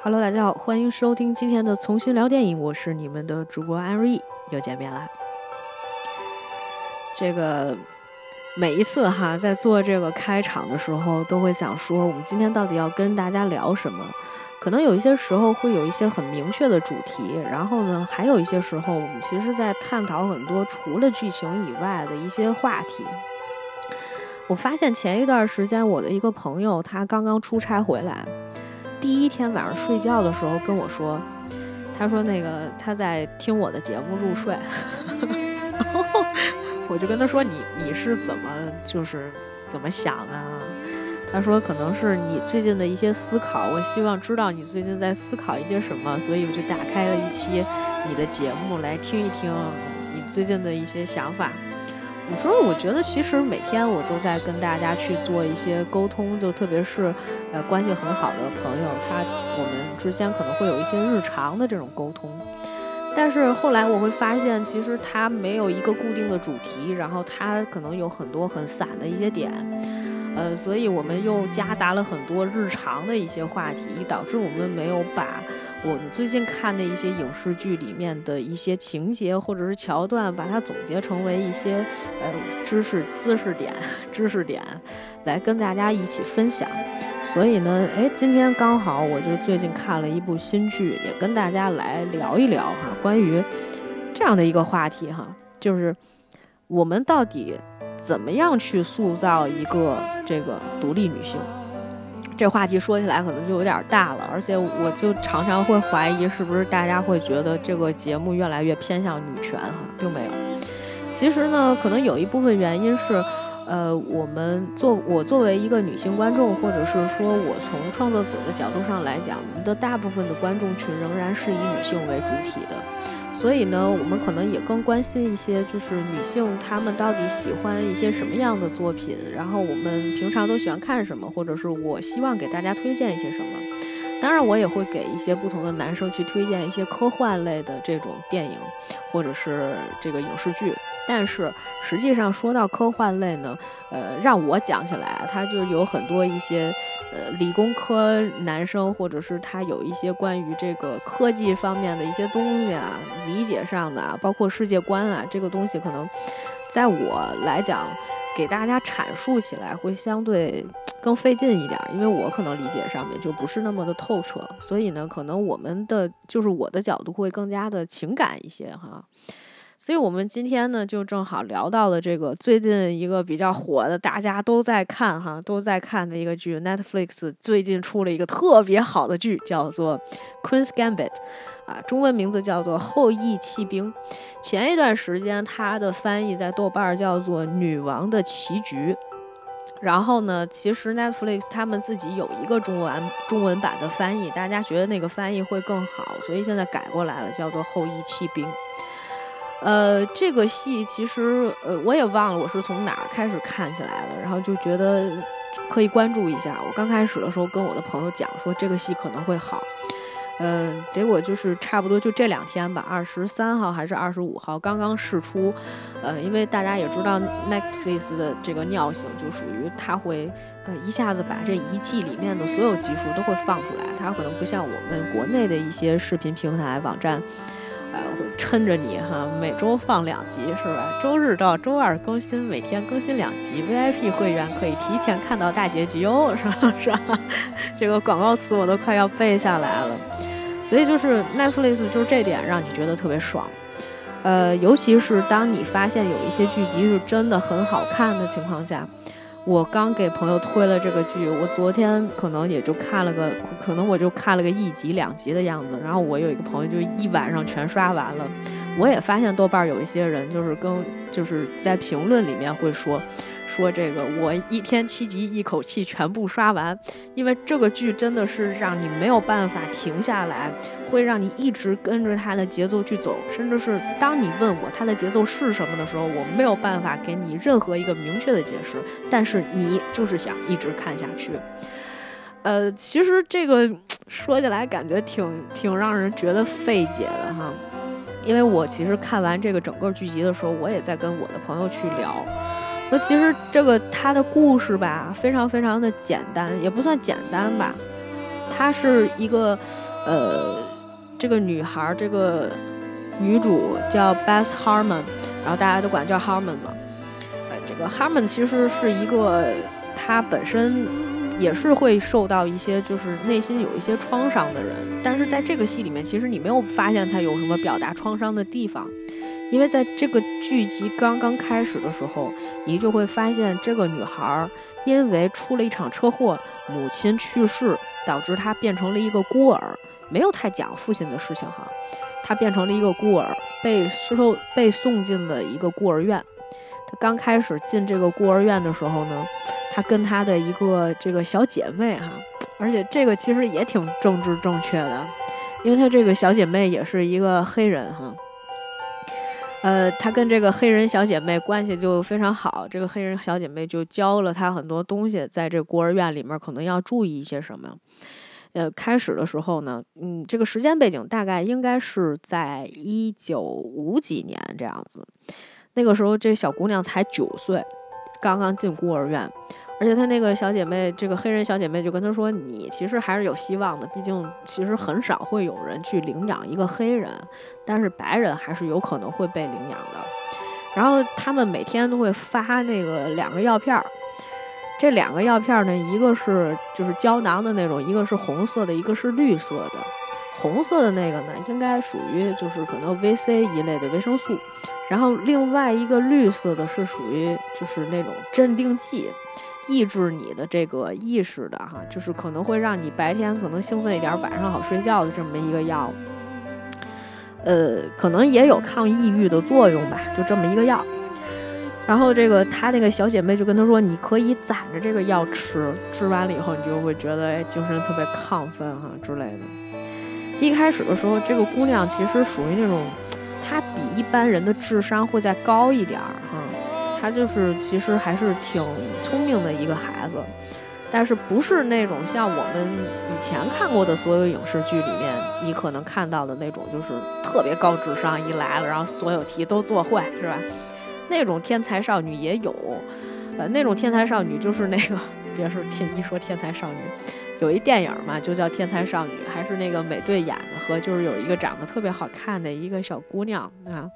Hello，大家好，欢迎收听今天的重新聊电影，我是你们的主播安瑞，又见面啦。这个每一次哈，在做这个开场的时候，都会想说，我们今天到底要跟大家聊什么？可能有一些时候会有一些很明确的主题，然后呢，还有一些时候，我们其实在探讨很多除了剧情以外的一些话题。我发现前一段时间，我的一个朋友他刚刚出差回来。第一天晚上睡觉的时候跟我说，他说那个他在听我的节目入睡，然 后我就跟他说你你是怎么就是怎么想的？他说可能是你最近的一些思考，我希望知道你最近在思考一些什么，所以我就打开了一期你的节目来听一听你最近的一些想法。我说，我觉得其实每天我都在跟大家去做一些沟通，就特别是，呃，关系很好的朋友，他我们之间可能会有一些日常的这种沟通。但是后来我会发现，其实他没有一个固定的主题，然后他可能有很多很散的一些点，呃，所以我们又夹杂了很多日常的一些话题，导致我们没有把。我们最近看的一些影视剧里面的一些情节或者是桥段，把它总结成为一些呃知识、知识点、知识点，来跟大家一起分享。所以呢，哎，今天刚好我就最近看了一部新剧，也跟大家来聊一聊哈，关于这样的一个话题哈，就是我们到底怎么样去塑造一个这个独立女性。这话题说起来可能就有点大了，而且我就常常会怀疑，是不是大家会觉得这个节目越来越偏向女权哈，并没有。其实呢，可能有一部分原因是，呃，我们作我作为一个女性观众，或者是说我从创作者的角度上来讲，我们的大部分的观众群仍然是以女性为主体的。所以呢，我们可能也更关心一些，就是女性她们到底喜欢一些什么样的作品，然后我们平常都喜欢看什么，或者是我希望给大家推荐一些什么。当然，我也会给一些不同的男生去推荐一些科幻类的这种电影，或者是这个影视剧。但是实际上说到科幻类呢，呃，让我讲起来，它就有很多一些，呃，理工科男生，或者是他有一些关于这个科技方面的一些东西啊，理解上的，包括世界观啊，这个东西可能，在我来讲，给大家阐述起来会相对更费劲一点，因为我可能理解上面就不是那么的透彻，所以呢，可能我们的就是我的角度会更加的情感一些哈。所以，我们今天呢，就正好聊到了这个最近一个比较火的，大家都在看哈，都在看的一个剧。Netflix 最近出了一个特别好的剧，叫做《Queen's Gambit》，啊，中文名字叫做《后羿弃兵》。前一段时间，它的翻译在豆瓣叫做《女王的棋局》。然后呢，其实 Netflix 他们自己有一个中文中文版的翻译，大家觉得那个翻译会更好，所以现在改过来了，叫做《后羿弃兵》。呃，这个戏其实呃我也忘了我是从哪儿开始看起来的，然后就觉得可以关注一下。我刚开始的时候跟我的朋友讲说这个戏可能会好，嗯，结果就是差不多就这两天吧，二十三号还是二十五号刚刚试出，呃，因为大家也知道 Netflix 的这个尿性就属于它会呃一下子把这一季里面的所有集数都会放出来，它可能不像我们国内的一些视频平台网站。呃，会撑着你哈，每周放两集是吧？周日到周二更新，每天更新两集。VIP 会员可以提前看到大结局哦，是吧？是吧？这个广告词我都快要背下来了。所以就是 Netflix 就是这点让你觉得特别爽。呃，尤其是当你发现有一些剧集是真的很好看的情况下。我刚给朋友推了这个剧，我昨天可能也就看了个，可能我就看了个一集两集的样子。然后我有一个朋友就一晚上全刷完了。我也发现豆瓣有一些人就是跟就是在评论里面会说。说这个，我一天七集一口气全部刷完，因为这个剧真的是让你没有办法停下来，会让你一直跟着它的节奏去走，甚至是当你问我它的节奏是什么的时候，我没有办法给你任何一个明确的解释，但是你就是想一直看下去。呃，其实这个说起来感觉挺挺让人觉得费解的哈，因为我其实看完这个整个剧集的时候，我也在跟我的朋友去聊。说其实这个他的故事吧，非常非常的简单，也不算简单吧。她是一个呃，这个女孩，这个女主叫 Beth Harmon，然后大家都管叫 Harmon 嘛。呃，这个 Harmon 其实是一个她本身。也是会受到一些，就是内心有一些创伤的人，但是在这个戏里面，其实你没有发现他有什么表达创伤的地方，因为在这个剧集刚刚开始的时候，你就会发现这个女孩因为出了一场车祸，母亲去世，导致她变成了一个孤儿，没有太讲父亲的事情哈，她变成了一个孤儿，被收被送进了一个孤儿院。她刚开始进这个孤儿院的时候呢。她跟她的一个这个小姐妹哈，而且这个其实也挺政治正确的，因为她这个小姐妹也是一个黑人哈，呃，他跟这个黑人小姐妹关系就非常好，这个黑人小姐妹就教了他很多东西，在这孤儿院里面可能要注意一些什么。呃，开始的时候呢，嗯，这个时间背景大概应该是在一九五几年这样子，那个时候这小姑娘才九岁，刚刚进孤儿院。而且她那个小姐妹，这个黑人小姐妹就跟她说：“你其实还是有希望的，毕竟其实很少会有人去领养一个黑人，但是白人还是有可能会被领养的。”然后他们每天都会发那个两个药片儿，这两个药片儿呢，一个是就是胶囊的那种，一个是红色的，一个是绿色的。红色的那个呢，应该属于就是可能 VC 一类的维生素，然后另外一个绿色的是属于就是那种镇定剂。抑制你的这个意识的哈，就是可能会让你白天可能兴奋一点，晚上好睡觉的这么一个药，呃，可能也有抗抑郁的作用吧，就这么一个药。然后这个他那个小姐妹就跟他说，你可以攒着这个药吃，吃完了以后你就会觉得精神特别亢奋哈之类的。一开始的时候，这个姑娘其实属于那种，她比一般人的智商会再高一点儿哈。她就是其实还是挺聪明的一个孩子，但是不是那种像我们以前看过的所有影视剧里面你可能看到的那种，就是特别高智商一来了，然后所有题都做坏，是吧？那种天才少女也有，呃，那种天才少女就是那个，别说天一说天才少女，有一电影嘛，就叫《天才少女》，还是那个美队演的，和就是有一个长得特别好看的一个小姑娘啊。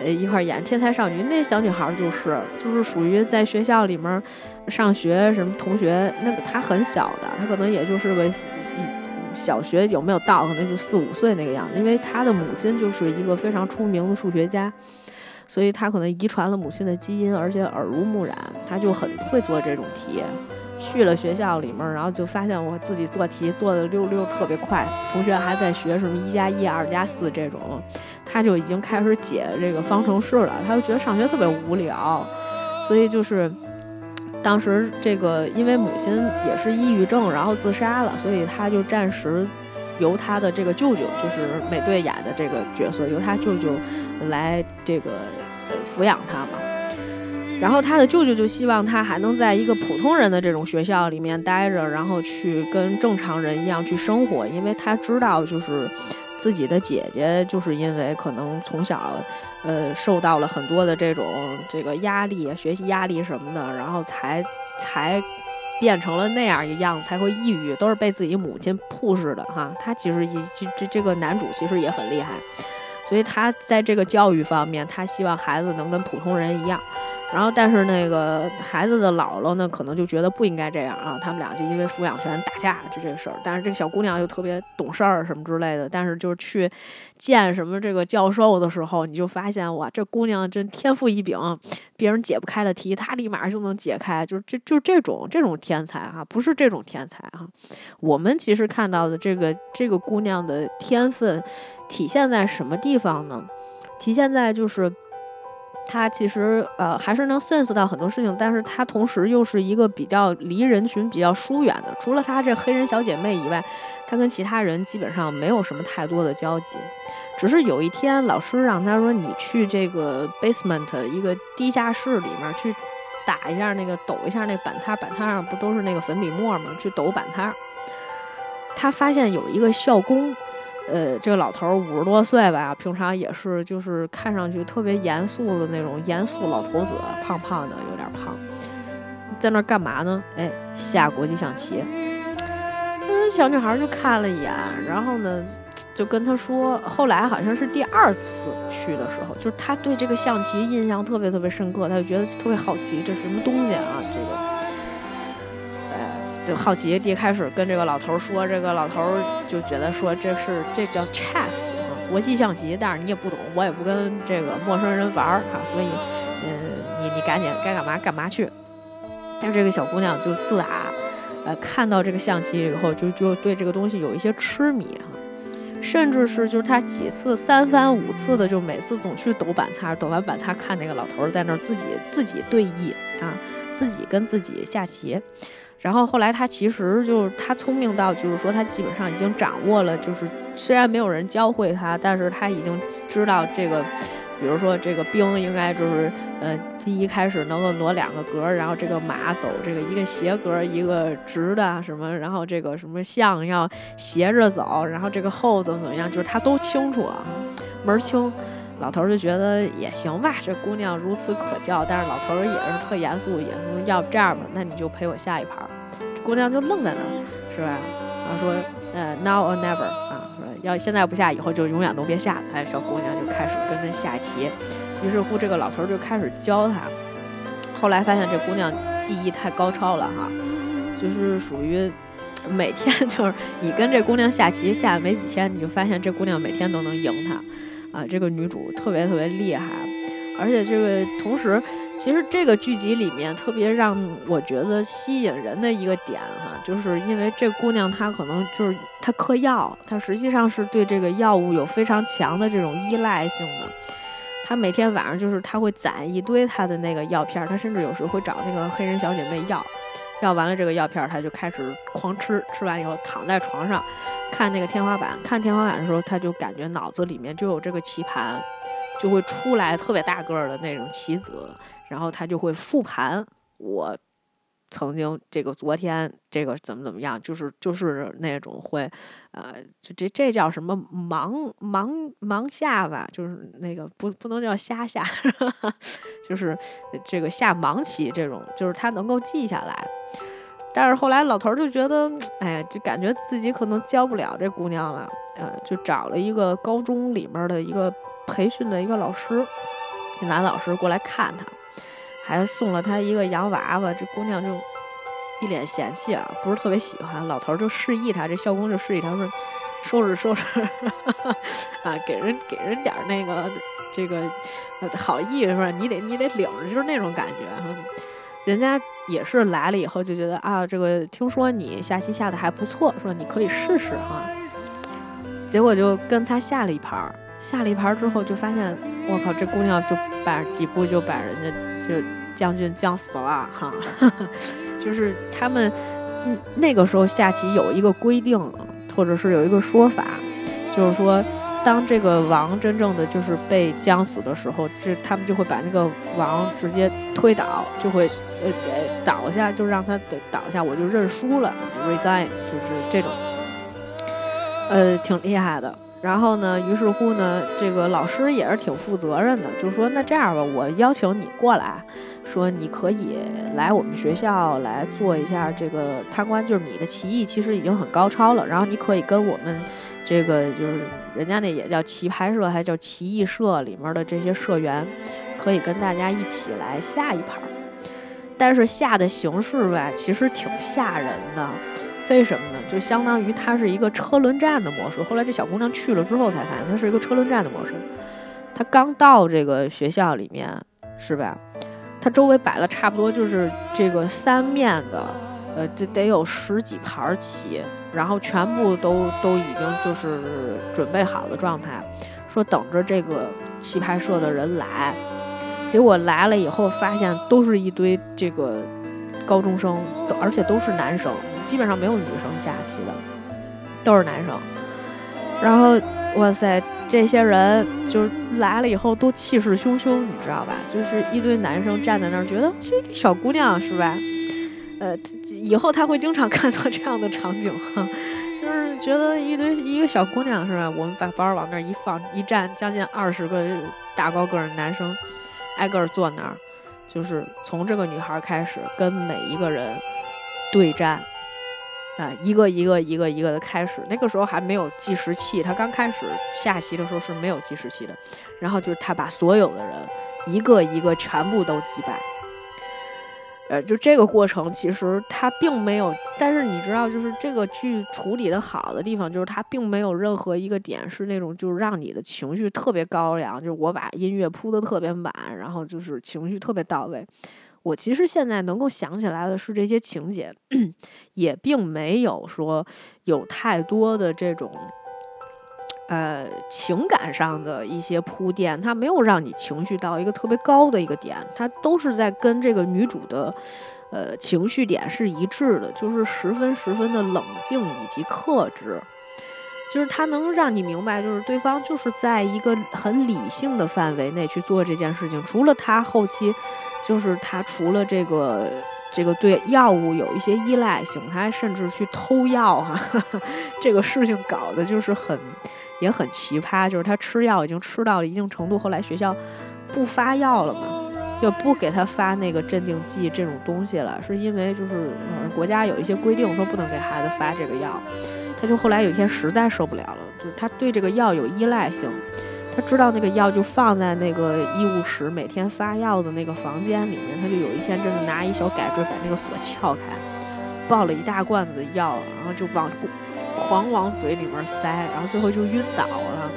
呃，一块演天才少女，那小女孩就是，就是属于在学校里面上学，什么同学，那个她很小的，她可能也就是个小学有没有到，可能就四五岁那个样子，因为她的母亲就是一个非常出名的数学家，所以她可能遗传了母亲的基因，而且耳濡目染，她就很会做这种题。去了学校里面，然后就发现我自己做题做的溜溜特别快，同学还在学什么一加一、二加四这种。他就已经开始解这个方程式了，他就觉得上学特别无聊，所以就是当时这个因为母亲也是抑郁症，然后自杀了，所以他就暂时由他的这个舅舅，就是美队演的这个角色，由他舅舅来这个抚养他嘛。然后他的舅舅就希望他还能在一个普通人的这种学校里面待着，然后去跟正常人一样去生活，因为他知道就是。自己的姐姐就是因为可能从小，呃，受到了很多的这种这个压力、学习压力什么的，然后才才变成了那样一样，才会抑郁，都是被自己母亲 push 的哈。他其实也这这这个男主其实也很厉害，所以他在这个教育方面，他希望孩子能跟普通人一样。然后，但是那个孩子的姥姥呢，可能就觉得不应该这样啊。他们俩就因为抚养权打架，就这个事儿。但是这个小姑娘又特别懂事儿什么之类的。但是就是去见什么这个教授的时候，你就发现哇，这姑娘真天赋异禀，别人解不开的题，她立马就能解开。就是这就这种这种天才哈，不是这种天才哈。我们其实看到的这个这个姑娘的天分体现在什么地方呢？体现在就是。他其实呃还是能 sense 到很多事情，但是他同时又是一个比较离人群比较疏远的。除了他这黑人小姐妹以外，他跟其他人基本上没有什么太多的交集。只是有一天，老师让他说：“你去这个 basement 一个地下室里面去打一下那个抖一下那板擦，板擦上不都是那个粉笔沫吗？去抖板擦。”他发现有一个校工。呃，这个老头五十多岁吧，平常也是就是看上去特别严肃的那种严肃老头子，胖胖的，有点胖，在那儿干嘛呢？哎，下国际象棋。那小女孩就看了一眼，然后呢，就跟他说，后来好像是第二次去的时候，就是他对这个象棋印象特别特别深刻，他就觉得特别好奇，这是什么东西啊？这个，就好奇。第一开始跟这个老头说，这个老头就觉得说这是这叫 chess，国际象棋，但是你也不懂，我也不跟这个陌生人玩儿啊，所以，嗯，你你赶紧该干嘛干嘛去。但是这个小姑娘就自打。呃，看到这个象棋以后，就就对这个东西有一些痴迷哈，甚至是就是她几次三番五次的，就每次总去抖板擦，抖完板擦看那个老头在那儿自己自己对弈啊，自己跟自己下棋。然后后来他其实就是他聪明到，就是说他基本上已经掌握了，就是虽然没有人教会他，但是他已经知道这个。比如说，这个兵应该就是，呃，第一开始能够挪两个格，然后这个马走这个一个斜格，一个直的什么，然后这个什么象要斜着走，然后这个后怎么怎么样，就是他都清楚啊，门儿清。老头就觉得也行吧，这姑娘如此可教，但是老头也是特严肃，也说要不这样吧，那你就陪我下一盘。姑娘就愣在那儿，是吧？然后说，呃，now or never 啊。说要现在不下，以后就永远都别下了。哎，小姑娘就开始跟他下棋，于是乎这个老头就开始教她。后来发现这姑娘技艺太高超了哈，就是属于每天 就是你跟这姑娘下棋下没几天，你就发现这姑娘每天都能赢她啊。这个女主特别特别厉害，而且这个同时。其实这个剧集里面特别让我觉得吸引人的一个点哈，就是因为这姑娘她可能就是她嗑药，她实际上是对这个药物有非常强的这种依赖性的。她每天晚上就是她会攒一堆她的那个药片，她甚至有时候会找那个黑人小姐妹要，要完了这个药片，她就开始狂吃，吃完以后躺在床上看那个天花板，看天花板的时候，她就感觉脑子里面就有这个棋盘，就会出来特别大个儿的那种棋子。然后他就会复盘，我曾经这个昨天这个怎么怎么样，就是就是那种会，呃，就这这叫什么盲盲盲下吧，就是那个不不能叫瞎下，就是这个下盲棋这种，就是他能够记下来。但是后来老头就觉得，哎，就感觉自己可能教不了这姑娘了，呃，就找了一个高中里面的一个培训的一个老师，男老师过来看他。还送了她一个洋娃娃，这姑娘就一脸嫌弃啊，不是特别喜欢。老头就示意她，这校工就示意她说：“收拾收拾，啊，给人给人点那个这个好意是吧？你得你得领着，就是那种感觉。人家也是来了以后就觉得啊，这个听说你下棋下的还不错，说你可以试试哈。结果就跟他下了一盘，下了一盘之后就发现，我靠，这姑娘就把几步就把人家就。将军将死了哈，就是他们那个时候下棋有一个规定，或者是有一个说法，就是说，当这个王真正的就是被将死的时候，这他们就会把那个王直接推倒，就会呃倒下，就让他倒下，我就认输了，resign，就是这种，呃，挺厉害的。然后呢，于是乎呢，这个老师也是挺负责任的，就说那这样吧，我邀请你过来，说你可以来我们学校来做一下这个参观，就是你的棋艺其实已经很高超了，然后你可以跟我们这个就是人家那也叫棋牌社，还叫棋艺社里面的这些社员，可以跟大家一起来下一盘，但是下的形式吧，其实挺吓人的。为什么呢？就相当于它是一个车轮战的模式。后来这小姑娘去了之后才发现，它是一个车轮战的模式。她刚到这个学校里面，是吧？她周围摆了差不多就是这个三面的，呃，这得有十几盘棋，然后全部都都已经就是准备好的状态，说等着这个棋牌社的人来。结果来了以后，发现都是一堆这个高中生，而且都是男生。基本上没有女生下棋的，都是男生。然后，哇塞，这些人就是来了以后都气势汹汹，你知道吧？就是一堆男生站在那儿，觉得这小姑娘是吧？呃，以后他会经常看到这样的场景哈，就是觉得一堆一个小姑娘是吧？我们把包往那儿一放，一站，将近二十个大高个儿男生挨个儿坐那儿，就是从这个女孩开始跟每一个人对战。啊，一个一个一个一个的开始。那个时候还没有计时器，他刚开始下棋的时候是没有计时器的。然后就是他把所有的人一个一个全部都击败。呃，就这个过程，其实他并没有，但是你知道，就是这个剧处理的好的地方，就是他并没有任何一个点是那种就是让你的情绪特别高扬，就是我把音乐铺的特别满，然后就是情绪特别到位。我其实现在能够想起来的是这些情节，也并没有说有太多的这种。呃，情感上的一些铺垫，它没有让你情绪到一个特别高的一个点，它都是在跟这个女主的，呃，情绪点是一致的，就是十分十分的冷静以及克制，就是它能让你明白，就是对方就是在一个很理性的范围内去做这件事情，除了他后期，就是他除了这个这个对药物有一些依赖性，他还甚至去偷药哈，这个事情搞的就是很。也很奇葩，就是他吃药已经吃到了一定程度，后来学校不发药了嘛，就不给他发那个镇定剂这种东西了，是因为就是国家有一些规定说不能给孩子发这个药。他就后来有一天实在受不了了，就是他对这个药有依赖性，知道那个药就放在那个医务室每天发药的那个房间里面，他就有一天真的拿一小改锥把那个锁撬开，抱了一大罐子药，然后就往。狂往嘴里面塞，然后最后就晕倒了。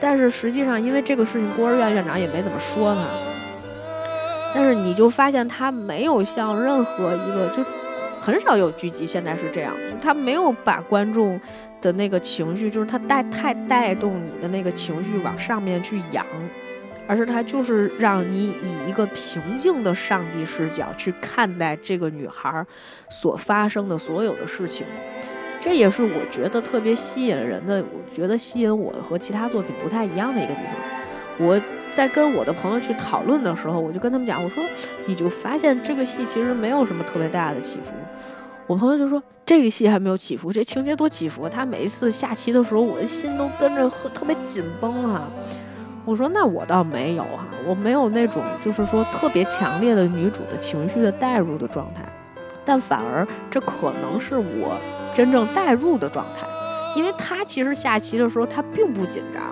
但是实际上，因为这个事情，孤儿院院长也没怎么说他。但是你就发现他没有像任何一个，就很少有剧集现在是这样，他没有把观众的那个情绪，就是他带太带动你的那个情绪往上面去扬，而是他就是让你以一个平静的上帝视角去看待这个女孩所发生的所有的事情。这也是我觉得特别吸引人的，我觉得吸引我和其他作品不太一样的一个地方。我在跟我的朋友去讨论的时候，我就跟他们讲，我说你就发现这个戏其实没有什么特别大的起伏。我朋友就说这个戏还没有起伏，这情节多起伏。他每一次下棋的时候，我的心都跟着特别紧绷哈。我说那我倒没有哈，我没有那种就是说特别强烈的女主的情绪的带入的状态，但反而这可能是我。真正代入的状态，因为他其实下棋的时候他并不紧张。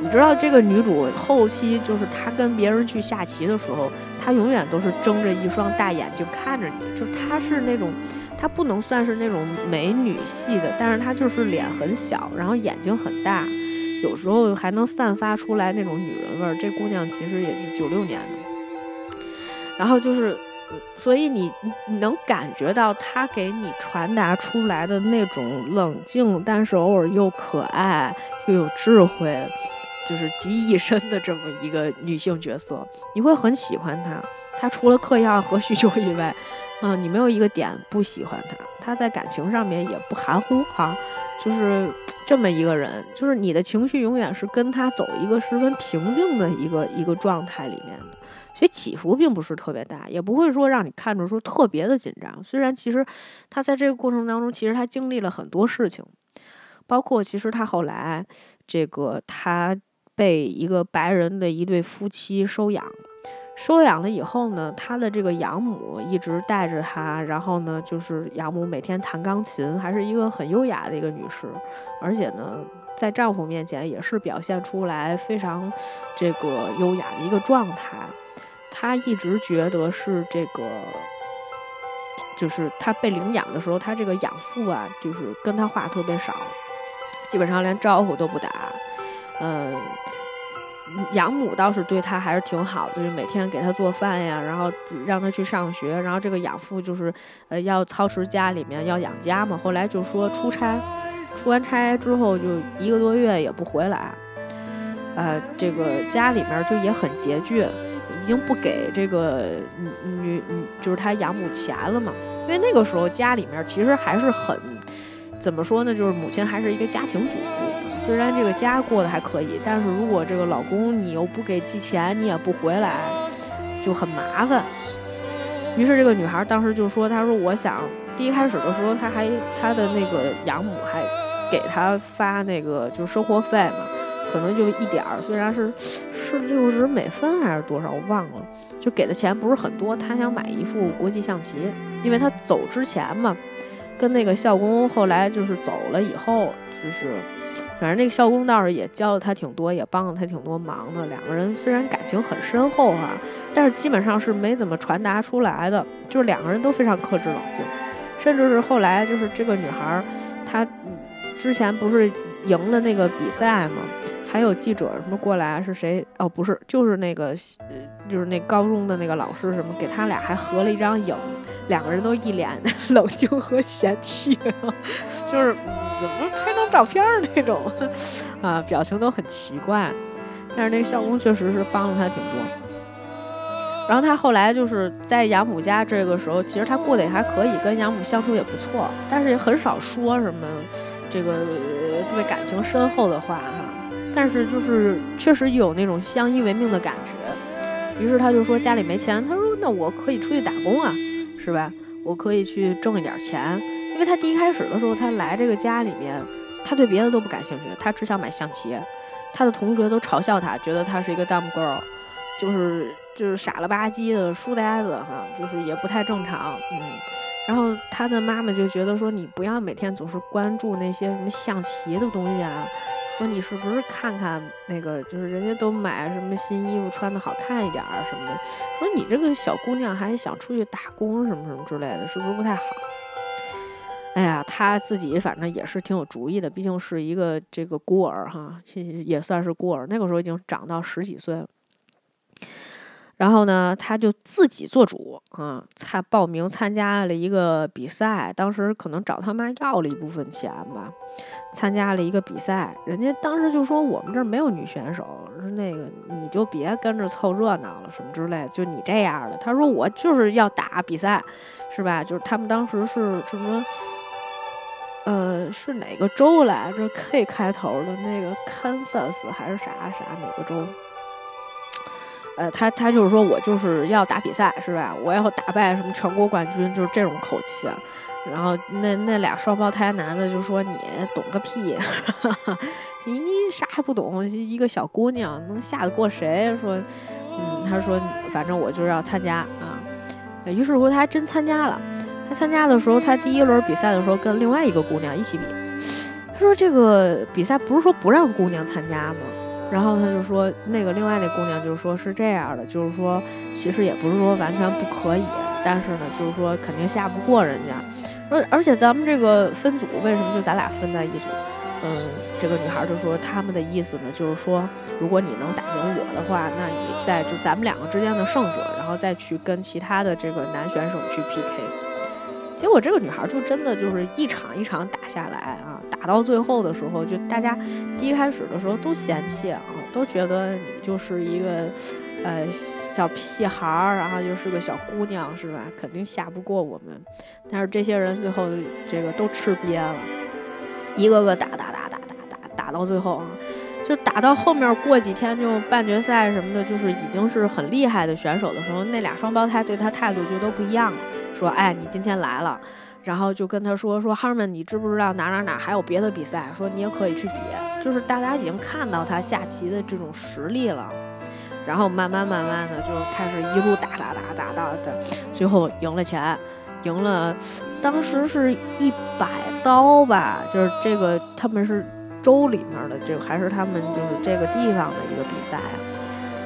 你知道这个女主后期就是她跟别人去下棋的时候，她永远都是睁着一双大眼睛看着你，就她是那种，她不能算是那种美女系的，但是她就是脸很小，然后眼睛很大，有时候还能散发出来那种女人味儿。这姑娘其实也是九六年的，然后就是。所以你你能感觉到她给你传达出来的那种冷静，但是偶尔又可爱又有智慧，就是集一身的这么一个女性角色，你会很喜欢她。她除了嗑药和酗酒以外，嗯，你没有一个点不喜欢他，他在感情上面也不含糊哈，就是这么一个人，就是你的情绪永远是跟他走一个十分平静的一个一个状态里面的。所以起伏并不是特别大，也不会说让你看着说特别的紧张。虽然其实他在这个过程当中，其实他经历了很多事情，包括其实他后来这个他被一个白人的一对夫妻收养，收养了以后呢，他的这个养母一直带着他，然后呢，就是养母每天弹钢琴，还是一个很优雅的一个女士，而且呢，在丈夫面前也是表现出来非常这个优雅的一个状态。她一直觉得是这个，就是她被领养的时候，她这个养父啊，就是跟她话特别少，基本上连招呼都不打。嗯，养母倒是对他还是挺好的，就每天给他做饭呀，然后让他去上学。然后这个养父就是呃要操持家里面要养家嘛。后来就说出差，出完差之后就一个多月也不回来，呃，这个家里面就也很拮据。已经不给这个女女女，就是他养母钱了嘛？因为那个时候家里面其实还是很，怎么说呢？就是母亲还是一个家庭主妇，虽然这个家过得还可以，但是如果这个老公你又不给寄钱，你也不回来，就很麻烦。于是这个女孩当时就说：“她说我想，第一开始的时候，她还她的那个养母还给她发那个就是生活费嘛。”可能就一点儿，虽然是是六十美分还是多少，我忘了，就给的钱不是很多。她想买一副国际象棋，因为她走之前嘛，跟那个校工后来就是走了以后，就是反正那个校工倒是也教了他挺多，也帮了他挺多忙的。两个人虽然感情很深厚哈，但是基本上是没怎么传达出来的，就是两个人都非常克制冷静，甚至是后来就是这个女孩她之前不是赢了那个比赛吗？还有记者什么过来是谁？哦，不是，就是那个，就是那高中的那个老师什么，给他俩还合了一张影，两个人都一脸 冷静和嫌弃，就是怎么拍照片那种 啊，表情都很奇怪。但是那个校工确实是帮了他挺多。然后他后来就是在养母家这个时候，其实他过得也还可以，跟养母相处也不错，但是也很少说什么这个特别感情深厚的话哈。但是就是确实有那种相依为命的感觉，于是他就说家里没钱，他说那我可以出去打工啊，是吧？我可以去挣一点钱，因为他第一开始的时候他来这个家里面，他对别的都不感兴趣，他只想买象棋，他的同学都嘲笑他，觉得他是一个 dumb girl，就是就是傻了吧唧的书呆子哈，就是也不太正常，嗯。然后他的妈妈就觉得说你不要每天总是关注那些什么象棋的东西啊。说你是不是看看那个，就是人家都买什么新衣服，穿的好看一点啊什么的。说你这个小姑娘还想出去打工什么什么之类的，是不是不太好？哎呀，她自己反正也是挺有主意的，毕竟是一个这个孤儿哈，也算是孤儿。那个时候已经长到十几岁了。然后呢，他就自己做主啊，参报名参加了一个比赛。当时可能找他妈要了一部分钱吧，参加了一个比赛。人家当时就说我们这儿没有女选手，说那个你就别跟着凑热闹了什么之类。就你这样的，他说我就是要打比赛，是吧？就是他们当时是什么，呃，是哪个州来着？K 开头的那个 Kansas 还是啥啥哪个州？呃，他他就是说我就是要打比赛，是吧？我要打败什么全国冠军，就是这种口气。然后那那俩双胞胎男的就说你懂个屁，你你啥也不懂，一个小姑娘能吓得过谁？说，嗯，他说反正我就是要参加啊。于是乎他还真参加了。他参加的时候，他第一轮比赛的时候跟另外一个姑娘一起比。他说这个比赛不是说不让姑娘参加吗？然后他就说，那个另外那姑娘就说是这样的，就是说其实也不是说完全不可以，但是呢，就是说肯定下不过人家。而而且咱们这个分组为什么就咱俩分在一组？嗯，这个女孩就说他们的意思呢，就是说如果你能打赢我的话，那你在就咱们两个之间的胜者，然后再去跟其他的这个男选手去 PK。结果这个女孩就真的就是一场一场打下来啊，打到最后的时候，就大家第一开始的时候都嫌弃啊，都觉得你就是一个呃小屁孩儿，然后又是个小姑娘，是吧？肯定下不过我们。但是这些人最后这个都吃瘪了，一个个打打打打打打打到最后啊，就打到后面过几天就半决赛什么的，就是已经是很厉害的选手的时候，那俩双胞胎对他态度就都不一样了。说，哎，你今天来了，然后就跟他说，说哈曼，你知不知道哪哪哪还有别的比赛？说你也可以去比，就是大家已经看到他下棋的这种实力了，然后慢慢慢慢的就开始一路打打打打打的，最后赢了钱，赢了，当时是一百刀吧，就是这个他们是州里面的，这个还是他们就是这个地方的一个比赛啊，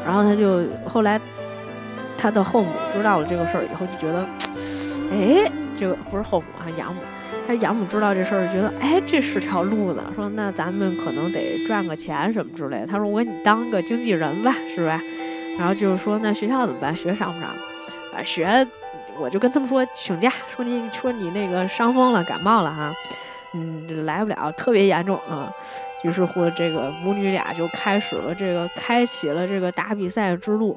然后他就后来他的后母知道了这个事儿以后就觉得。哎，这个不是后母啊，养母。他养母知道这事儿，觉得哎，这是条路子。说那咱们可能得赚个钱什么之类的。他说我给你当个经纪人吧，是吧？然后就是说那学校怎么办？学上不上？啊，学我就跟他们说请假，说你说你那个伤风了，感冒了哈，嗯，来不了，特别严重啊。于是乎，这个母女俩就开始了这个，开启了这个打比赛之路。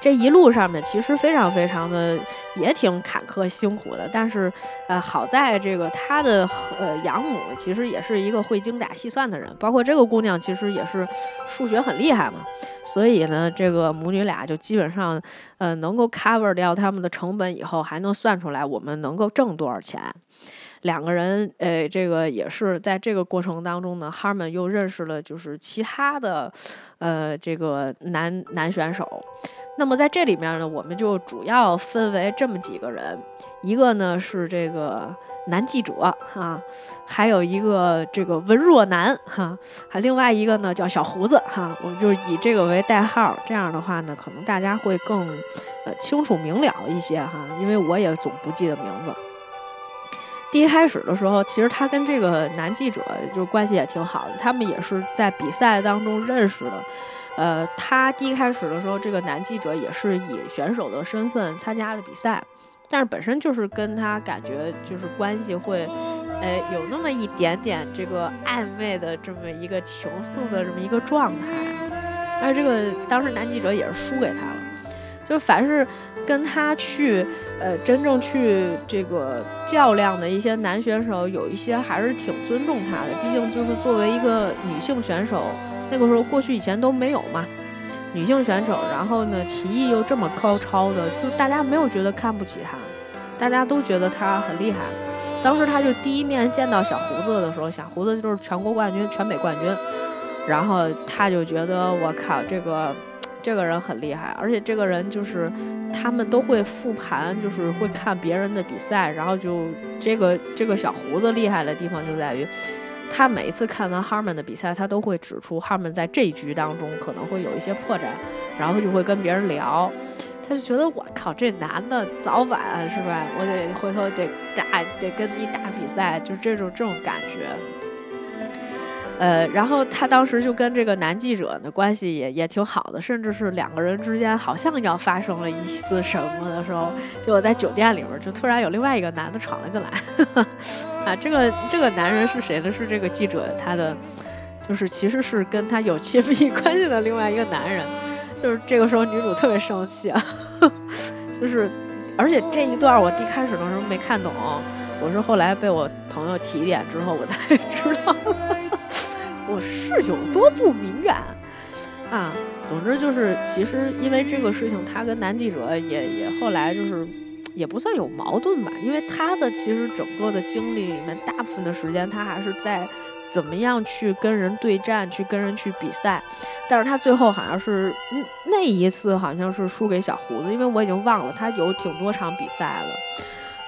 这一路上面其实非常非常的也挺坎坷辛苦的，但是，呃，好在这个他的呃养母其实也是一个会精打细算的人，包括这个姑娘其实也是数学很厉害嘛，所以呢，这个母女俩就基本上呃能够 cover 掉他们的成本以后，还能算出来我们能够挣多少钱。两个人，呃，这个也是在这个过程当中呢，Harmon 又认识了就是其他的，呃，这个男男选手。那么在这里面呢，我们就主要分为这么几个人，一个呢是这个男记者哈，还有一个这个文若男哈，还另外一个呢叫小胡子哈，我们就以这个为代号，这样的话呢，可能大家会更呃清楚明了一些哈，因为我也总不记得名字。第一开始的时候，其实他跟这个男记者就关系也挺好的，他们也是在比赛当中认识的。呃，他第一开始的时候，这个男记者也是以选手的身份参加的比赛，但是本身就是跟他感觉就是关系会，哎，有那么一点点这个暧昧的这么一个情愫的这么一个状态。而这个当时男记者也是输给他了，就是凡是跟他去，呃，真正去这个较量的一些男选手，有一些还是挺尊重他的，毕竟就是作为一个女性选手。那个时候，过去以前都没有嘛，女性选手，然后呢，棋艺又这么高超的，就大家没有觉得看不起他，大家都觉得他很厉害。当时他就第一面见到小胡子的时候，小胡子就是全国冠军、全美冠军，然后他就觉得我靠，这个 这个人很厉害，而且这个人就是他们都会复盘，就是会看别人的比赛，然后就这个这个小胡子厉害的地方就在于。他每一次看完 Harmon 的比赛，他都会指出 Harmon 在这局当中可能会有一些破绽，然后就会跟别人聊。他就觉得我靠，这男的早晚是吧？我得回头得打，得跟你打比赛，就这种这种感觉。呃，然后他当时就跟这个男记者的关系也也挺好的，甚至是两个人之间好像要发生了一次什么的时候，结果在酒店里面就突然有另外一个男的闯了进来。啊，这个这个男人是谁呢？是这个记者他的，就是其实是跟他有亲密 关系的另外一个男人。就是这个时候女主特别生气啊，就是而且这一段我一开始的时候没看懂，我是后来被我朋友提点之后我才知道。我是有多不敏感啊！总之就是，其实因为这个事情，他跟男记者也也后来就是也不算有矛盾吧，因为他的其实整个的经历里面，大部分的时间他还是在怎么样去跟人对战，去跟人去比赛。但是他最后好像是那一次好像是输给小胡子，因为我已经忘了他有挺多场比赛了。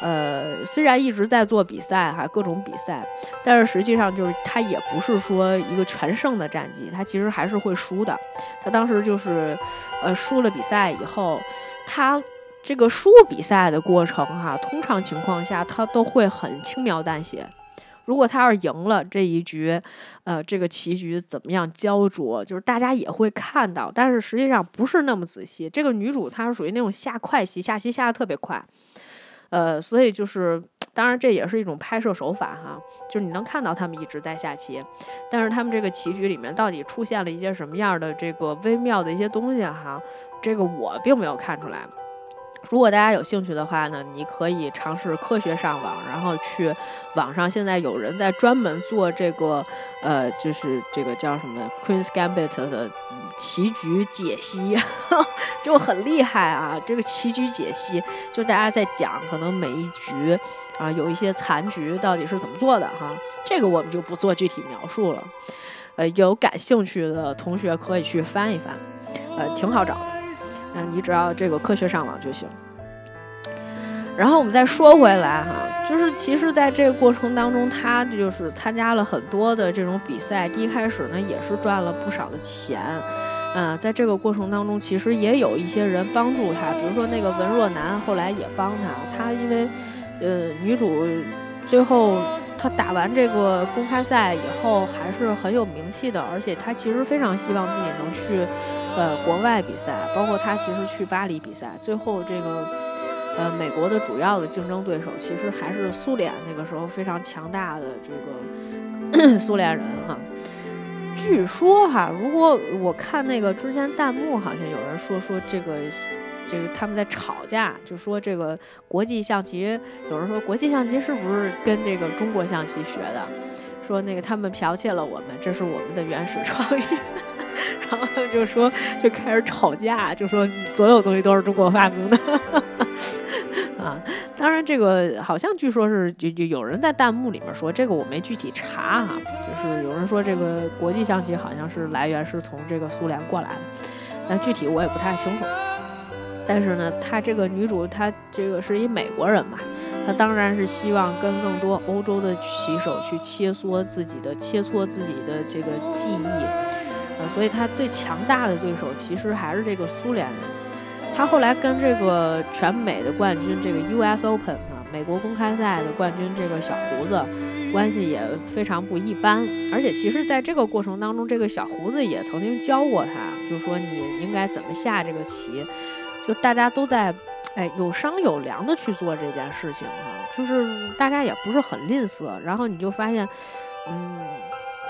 呃，虽然一直在做比赛哈，各种比赛，但是实际上就是他也不是说一个全胜的战绩，他其实还是会输的。他当时就是，呃，输了比赛以后，他这个输比赛的过程哈，通常情况下他都会很轻描淡写。如果他要是赢了这一局，呃，这个棋局怎么样焦灼，就是大家也会看到，但是实际上不是那么仔细。这个女主她是属于那种下快棋，下棋下的特别快。呃，所以就是，当然这也是一种拍摄手法哈，就是你能看到他们一直在下棋，但是他们这个棋局里面到底出现了一些什么样的这个微妙的一些东西哈，这个我并没有看出来。如果大家有兴趣的话呢，你可以尝试科学上网，然后去网上现在有人在专门做这个，呃，就是这个叫什么 Queen's Gambit 的棋局解析，就很厉害啊！这个棋局解析，就大家在讲可能每一局啊有一些残局到底是怎么做的哈，这个我们就不做具体描述了。呃，有感兴趣的同学可以去翻一翻，呃，挺好找的。嗯，你只要这个科学上网就行。然后我们再说回来哈，就是其实在这个过程当中，他就是参加了很多的这种比赛。第一开始呢，也是赚了不少的钱。嗯，在这个过程当中，其实也有一些人帮助他，比如说那个文若男，后来也帮他。他因为，呃，女主最后他打完这个公开赛以后，还是很有名气的，而且他其实非常希望自己能去。呃，国外比赛，包括他其实去巴黎比赛，最后这个，呃，美国的主要的竞争对手其实还是苏联，那个时候非常强大的这个 苏联人哈。据说哈，如果我看那个之前弹幕，好像有人说说这个，这个他们在吵架，就说这个国际象棋，有人说国际象棋是不是跟这个中国象棋学的？说那个他们剽窃了我们，这是我们的原始创意。然后他们就说，就开始吵架，就说所有东西都是中国发明的，啊，当然，这个好像据说是就就有人在弹幕里面说，这个我没具体查哈，就是有人说这个国际象棋好像是来源是从这个苏联过来的，但具体我也不太清楚。但是呢，她这个女主她这个是一美国人嘛，她当然是希望跟更多欧洲的棋手去切磋自己的切磋自己的这个技艺，呃，所以他最强大的对手其实还是这个苏联人。他后来跟这个全美的冠军这个 U.S. Open 啊，美国公开赛的冠军这个小胡子关系也非常不一般。而且其实在这个过程当中，这个小胡子也曾经教过他，就说你应该怎么下这个棋。就大家都在，哎，有商有量的去做这件事情哈，就是大家也不是很吝啬。然后你就发现，嗯，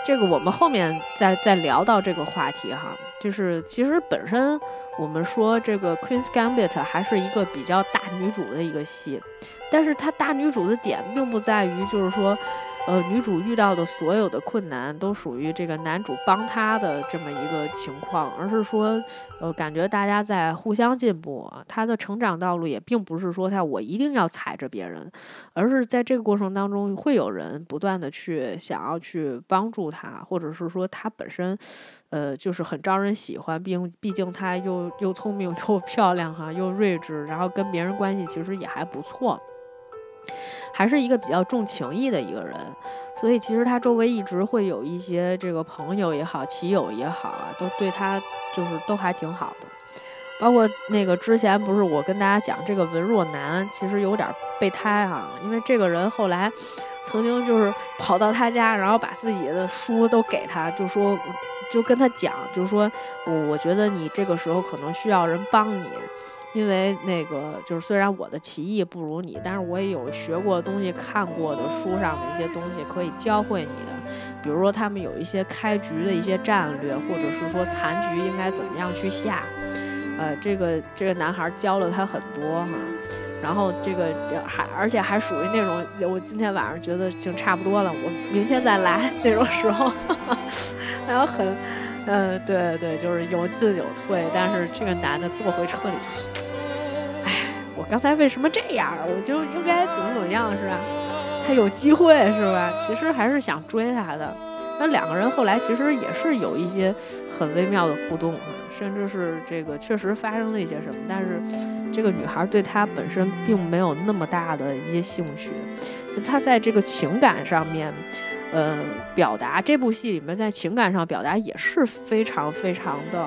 这个我们后面再再聊到这个话题哈，就是其实本身我们说这个《Queen's Gambit》还是一个比较大女主的一个戏，但是它大女主的点并不在于就是说。呃，女主遇到的所有的困难都属于这个男主帮她的这么一个情况，而是说，呃，感觉大家在互相进步。她的成长道路也并不是说她我一定要踩着别人，而是在这个过程当中会有人不断的去想要去帮助她，或者是说她本身，呃，就是很招人喜欢，并毕竟她又又聪明又漂亮哈，又睿智，然后跟别人关系其实也还不错。还是一个比较重情义的一个人，所以其实他周围一直会有一些这个朋友也好，棋友也好啊，都对他就是都还挺好的。包括那个之前不是我跟大家讲这个文若男，其实有点备胎哈，因为这个人后来曾经就是跑到他家，然后把自己的书都给他，就说就跟他讲，就说我我觉得你这个时候可能需要人帮你。因为那个就是，虽然我的棋艺不如你，但是我也有学过的东西、看过的书上的一些东西可以教会你的。比如说，他们有一些开局的一些战略，或者是说残局应该怎么样去下。呃，这个这个男孩教了他很多哈。然后这个还而且还属于那种，我今天晚上觉得就差不多了，我明天再来 那种时候，然后很。嗯，对对，就是有进有退，但是这个男的坐回车里，哎，我刚才为什么这样？我就应该怎么怎么样，是吧？才有机会，是吧？其实还是想追他的。那两个人后来其实也是有一些很微妙的互动，甚至是这个确实发生了一些什么，但是这个女孩对他本身并没有那么大的一些兴趣，他在这个情感上面。呃，表达这部戏里面在情感上表达也是非常非常的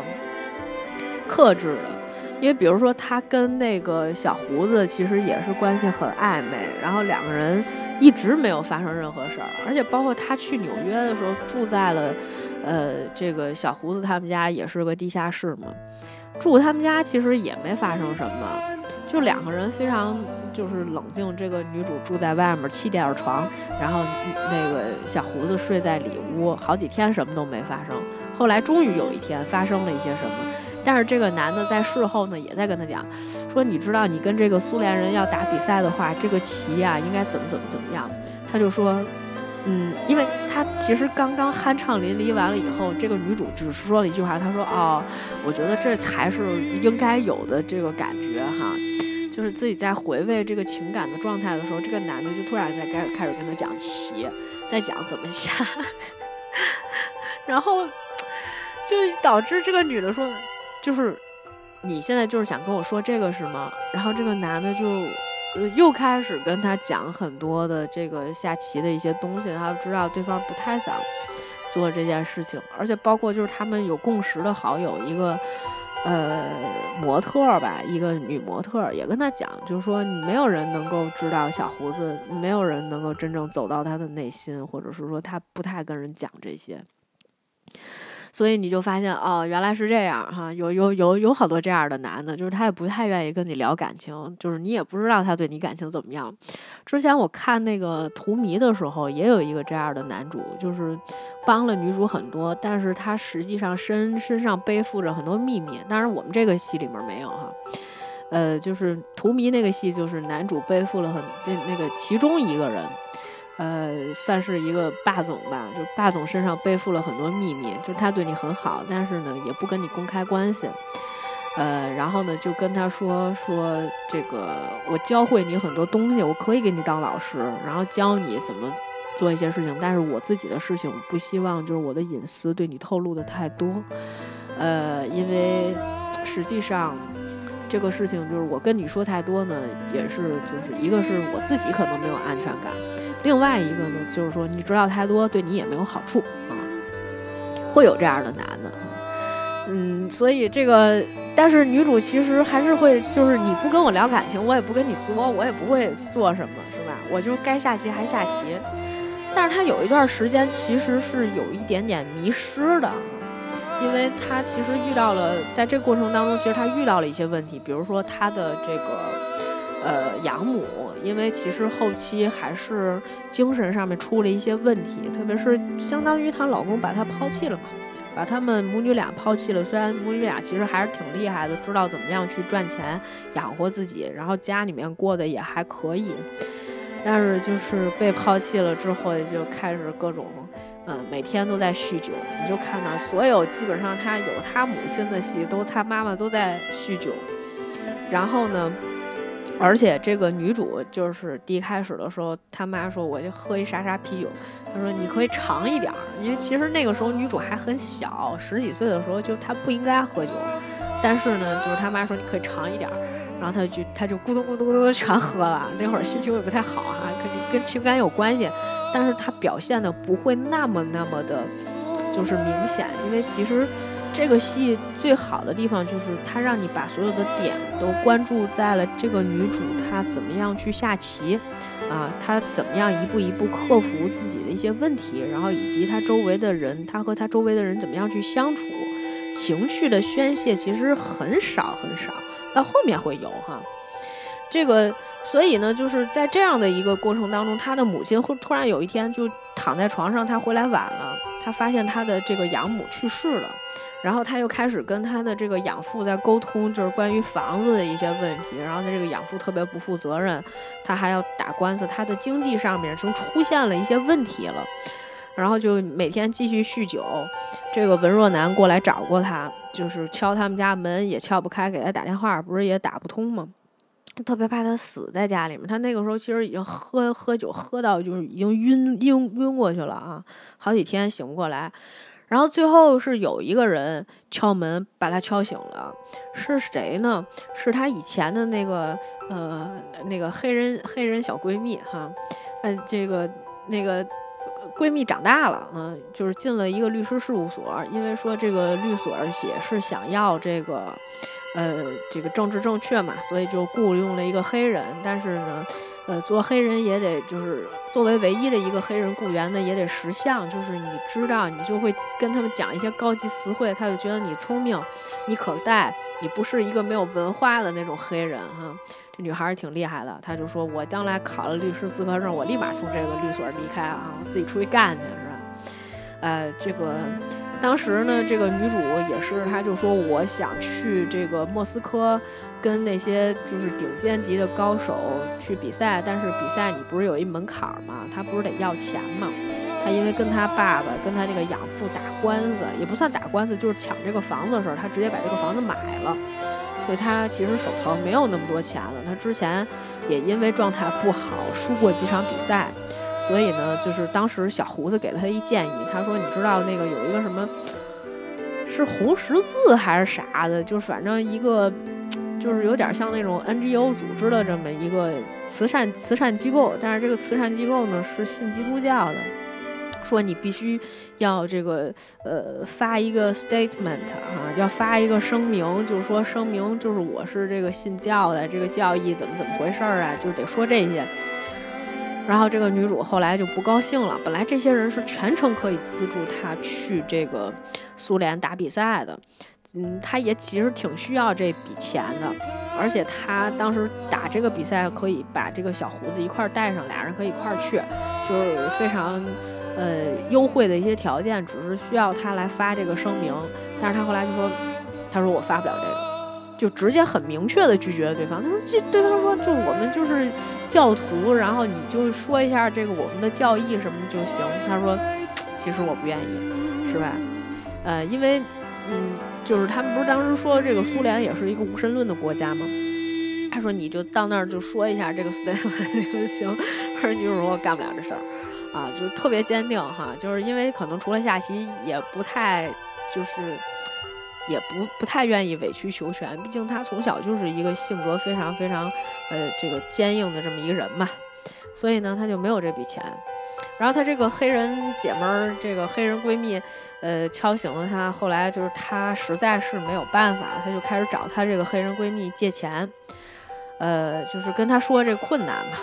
克制的，因为比如说他跟那个小胡子其实也是关系很暧昧，然后两个人一直没有发生任何事儿，而且包括他去纽约的时候住在了呃这个小胡子他们家也是个地下室嘛，住他们家其实也没发生什么，就两个人非常。就是冷静，这个女主住在外面气垫床，然后那个小胡子睡在里屋，好几天什么都没发生。后来终于有一天发生了一些什么，但是这个男的在事后呢也在跟他讲，说你知道你跟这个苏联人要打比赛的话，这个棋呀应该怎么怎么怎么样。他就说，嗯，因为他其实刚刚酣畅淋漓完了以后，这个女主只是说了一句话，她说哦，我觉得这才是应该有的这个感觉哈。就是自己在回味这个情感的状态的时候，这个男的就突然在开开始跟他讲棋，在讲怎么下，然后就导致这个女的说，就是你现在就是想跟我说这个是吗？然后这个男的就又开始跟他讲很多的这个下棋的一些东西，他知道对方不太想做这件事情，而且包括就是他们有共识的好友一个。呃，模特吧，一个女模特也跟他讲，就是说，没有人能够知道小胡子，没有人能够真正走到他的内心，或者是说，他不太跟人讲这些。所以你就发现哦，原来是这样哈，有有有有好多这样的男的，就是他也不太愿意跟你聊感情，就是你也不知道他对你感情怎么样。之前我看那个《荼蘼》的时候，也有一个这样的男主，就是帮了女主很多，但是他实际上身身上背负着很多秘密。当然，我们这个戏里面没有哈，呃，就是《荼蘼》那个戏，就是男主背负了很那那个其中一个人。呃，算是一个霸总吧，就霸总身上背负了很多秘密，就他对你很好，但是呢，也不跟你公开关系。呃，然后呢就跟他说说这个我教会你很多东西，我可以给你当老师，然后教你怎么做一些事情，但是我自己的事情，不希望就是我的隐私对你透露的太多，呃，因为实际上。这个事情就是我跟你说太多呢，也是就是一个是我自己可能没有安全感，另外一个呢就是说你知道太多对你也没有好处啊，会有这样的男的，嗯，所以这个但是女主其实还是会就是你不跟我聊感情，我也不跟你作，我也不会做什么，是吧？我就该下棋还下棋，但是他有一段时间其实是有一点点迷失的。因为他其实遇到了，在这过程当中，其实他遇到了一些问题，比如说他的这个呃养母，因为其实后期还是精神上面出了一些问题，特别是相当于她老公把她抛弃了嘛，把他们母女俩抛弃了。虽然母女俩其实还是挺厉害的，知道怎么样去赚钱养活自己，然后家里面过得也还可以，但是就是被抛弃了之后，就开始各种。嗯，每天都在酗酒，你就看到所有基本上他有他母亲的戏，都他妈妈都在酗酒。然后呢，而且这个女主就是第一开始的时候，他妈说我就喝一啥啥啤酒，他说你可以尝一点儿，因为其实那个时候女主还很小，十几岁的时候就她不应该喝酒，但是呢，就是他妈说你可以尝一点儿，然后他就他就咕咚咕咚咕咚全喝了，那会儿心情也不太好哈，肯定跟情感有关系。但是她表现的不会那么那么的，就是明显，因为其实这个戏最好的地方就是他让你把所有的点都关注在了这个女主她怎么样去下棋，啊，她怎么样一步一步克服自己的一些问题，然后以及她周围的人，她和她周围的人怎么样去相处，情绪的宣泄其实很少很少，到后面会有哈，这个。所以呢，就是在这样的一个过程当中，他的母亲会突然有一天就躺在床上，他回来晚了，他发现他的这个养母去世了，然后他又开始跟他的这个养父在沟通，就是关于房子的一些问题，然后他这个养父特别不负责任，他还要打官司，他的经济上面就出现了一些问题了，然后就每天继续酗酒，这个文若男过来找过他，就是敲他们家门也敲不开，给他打电话不是也打不通吗？特别怕他死在家里面，他那个时候其实已经喝喝酒喝到就是已经晕晕晕过去了啊，好几天醒不过来。然后最后是有一个人敲门把他敲醒了，是谁呢？是他以前的那个呃那个黑人黑人小闺蜜哈，嗯，这个那个闺蜜长大了，嗯，就是进了一个律师事务所，因为说这个律所也是想要这个。呃，这个政治正确嘛，所以就雇佣了一个黑人。但是呢，呃，做黑人也得就是作为唯一的一个黑人雇员呢，也得识相，就是你知道，你就会跟他们讲一些高级词汇，他就觉得你聪明，你可带，你不是一个没有文化的那种黑人哈。这女孩儿挺厉害的，她就说我将来考了律师资格证，我立马从这个律所离开啊，我自己出去干去是吧？呃，这个。当时呢，这个女主也是，她就说我想去这个莫斯科，跟那些就是顶尖级的高手去比赛。但是比赛你不是有一门槛儿吗？他不是得要钱吗？他因为跟他爸爸跟他那个养父打官司，也不算打官司，就是抢这个房子的时候，他直接把这个房子买了。所以他其实手头没有那么多钱了。他之前也因为状态不好，输过几场比赛。所以呢，就是当时小胡子给了他一建议，他说：“你知道那个有一个什么，是红十字还是啥的，就是反正一个，就是有点像那种 NGO 组织的这么一个慈善慈善机构，但是这个慈善机构呢是信基督教的，说你必须要这个呃发一个 statement 啊，要发一个声明，就是说声明就是我是这个信教的，这个教义怎么怎么回事儿啊，就得说这些。”然后这个女主后来就不高兴了。本来这些人是全程可以资助她去这个苏联打比赛的，嗯，他也其实挺需要这笔钱的。而且他当时打这个比赛可以把这个小胡子一块带上，俩人可以一块去，就是非常呃优惠的一些条件，只是需要他来发这个声明。但是他后来就说，他说我发不了这个。就直接很明确的拒绝了对方。他说：“这对方说，就我们就是教徒，然后你就说一下这个我们的教义什么就行。”他说：“其实我不愿意，是吧？呃，因为嗯，就是他们不是当时说这个苏联也是一个无神论的国家吗？他说你就到那儿就说一下这个斯坦就行。而女主说我干不了这事儿，啊，就是特别坚定哈，就是因为可能除了下棋也不太就是。也不不太愿意委曲求全，毕竟他从小就是一个性格非常非常，呃，这个坚硬的这么一个人嘛，所以呢，他就没有这笔钱。然后他这个黑人姐们儿，这个黑人闺蜜，呃，敲醒了他。后来就是他实在是没有办法，他就开始找他这个黑人闺蜜借钱，呃，就是跟他说这困难嘛。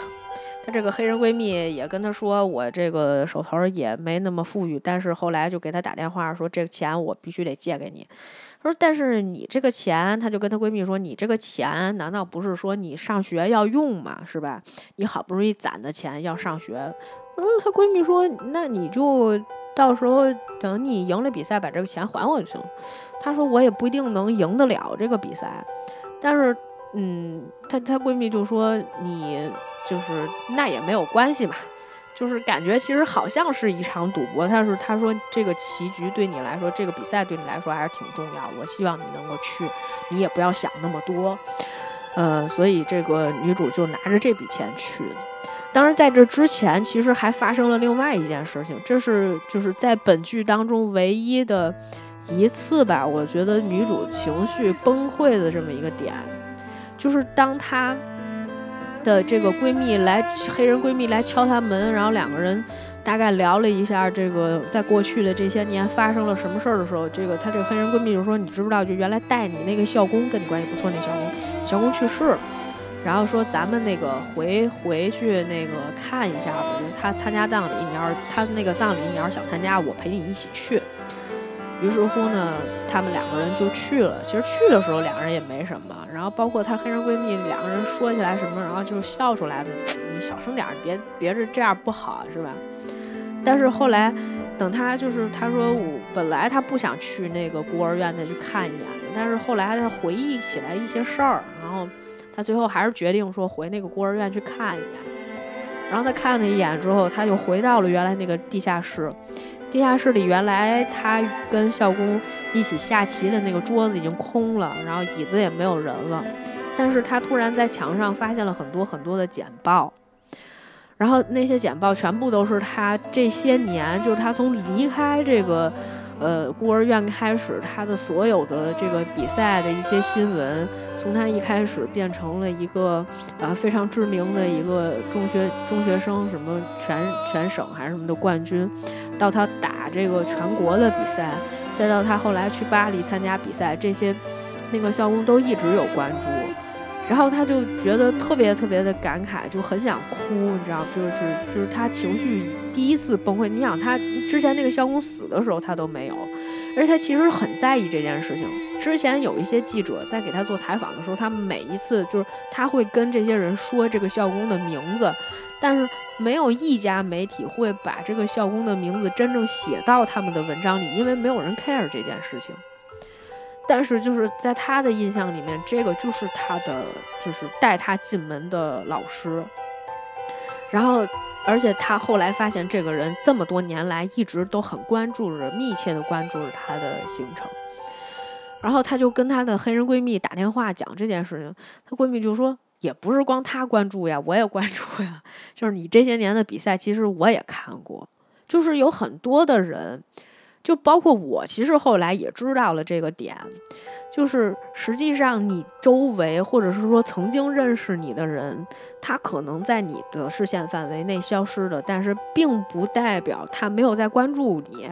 她这个黑人闺蜜也跟她说，我这个手头也没那么富裕，但是后来就给她打电话说，这个钱我必须得借给你。她说，但是你这个钱，她就跟她闺蜜说，你这个钱难道不是说你上学要用吗？是吧？你好不容易攒的钱要上学。嗯，她闺蜜说，那你就到时候等你赢了比赛，把这个钱还我就行。她说，我也不一定能赢得了这个比赛，但是，嗯，她她闺蜜就说你。就是那也没有关系嘛，就是感觉其实好像是一场赌博。但是她说这个棋局对你来说，这个比赛对你来说还是挺重要。我希望你能够去，你也不要想那么多。呃，所以这个女主就拿着这笔钱去。当然，在这之前，其实还发生了另外一件事情，这是就是在本剧当中唯一的一次吧。我觉得女主情绪崩溃的这么一个点，就是当她。的这个闺蜜来，黑人闺蜜来敲她门，然后两个人大概聊了一下这个在过去的这些年发生了什么事儿的时候，这个她这个黑人闺蜜就说：“你知不知道，就原来带你那个校工跟你关系不错那校工，校工去世了，然后说咱们那个回回去那个看一下吧，就是他参加葬礼，你要是他那个葬礼你要是想参加，我陪你一起去。”于是乎呢，他们两个人就去了。其实去的时候两个人也没什么，然后包括她黑人闺蜜两个人说起来什么，然后就笑出来的。你小声点，别别是这样不好，是吧？但是后来，等她就是她说我本来她不想去那个孤儿院再去看一眼，但是后来她回忆起来一些事儿，然后他最后还是决定说回那个孤儿院去看一眼。然后他看了一眼之后，他就回到了原来那个地下室。地下室里，原来他跟校工一起下棋的那个桌子已经空了，然后椅子也没有人了。但是他突然在墙上发现了很多很多的简报，然后那些简报全部都是他这些年，就是他从离开这个。呃，孤儿院开始，他的所有的这个比赛的一些新闻，从他一开始变成了一个啊非常知名的一个中学中学生，什么全全省还是什么的冠军，到他打这个全国的比赛，再到他后来去巴黎参加比赛，这些那个校工都一直有关注。然后他就觉得特别特别的感慨，就很想哭，你知道，就是就是他情绪第一次崩溃。你想，他之前那个校工死的时候他都没有，而且他其实很在意这件事情。之前有一些记者在给他做采访的时候，他每一次就是他会跟这些人说这个校工的名字，但是没有一家媒体会把这个校工的名字真正写到他们的文章里，因为没有人 care 这件事情。但是就是在他的印象里面，这个就是他的，就是带他进门的老师。然后，而且她后来发现，这个人这么多年来一直都很关注着、密切的关注着他的行程。然后她就跟她的黑人闺蜜打电话讲这件事情，她闺蜜就说：“也不是光她关注呀，我也关注呀。就是你这些年的比赛，其实我也看过，就是有很多的人。”就包括我，其实后来也知道了这个点，就是实际上你周围或者是说曾经认识你的人，他可能在你的视线范围内消失的，但是并不代表他没有在关注你。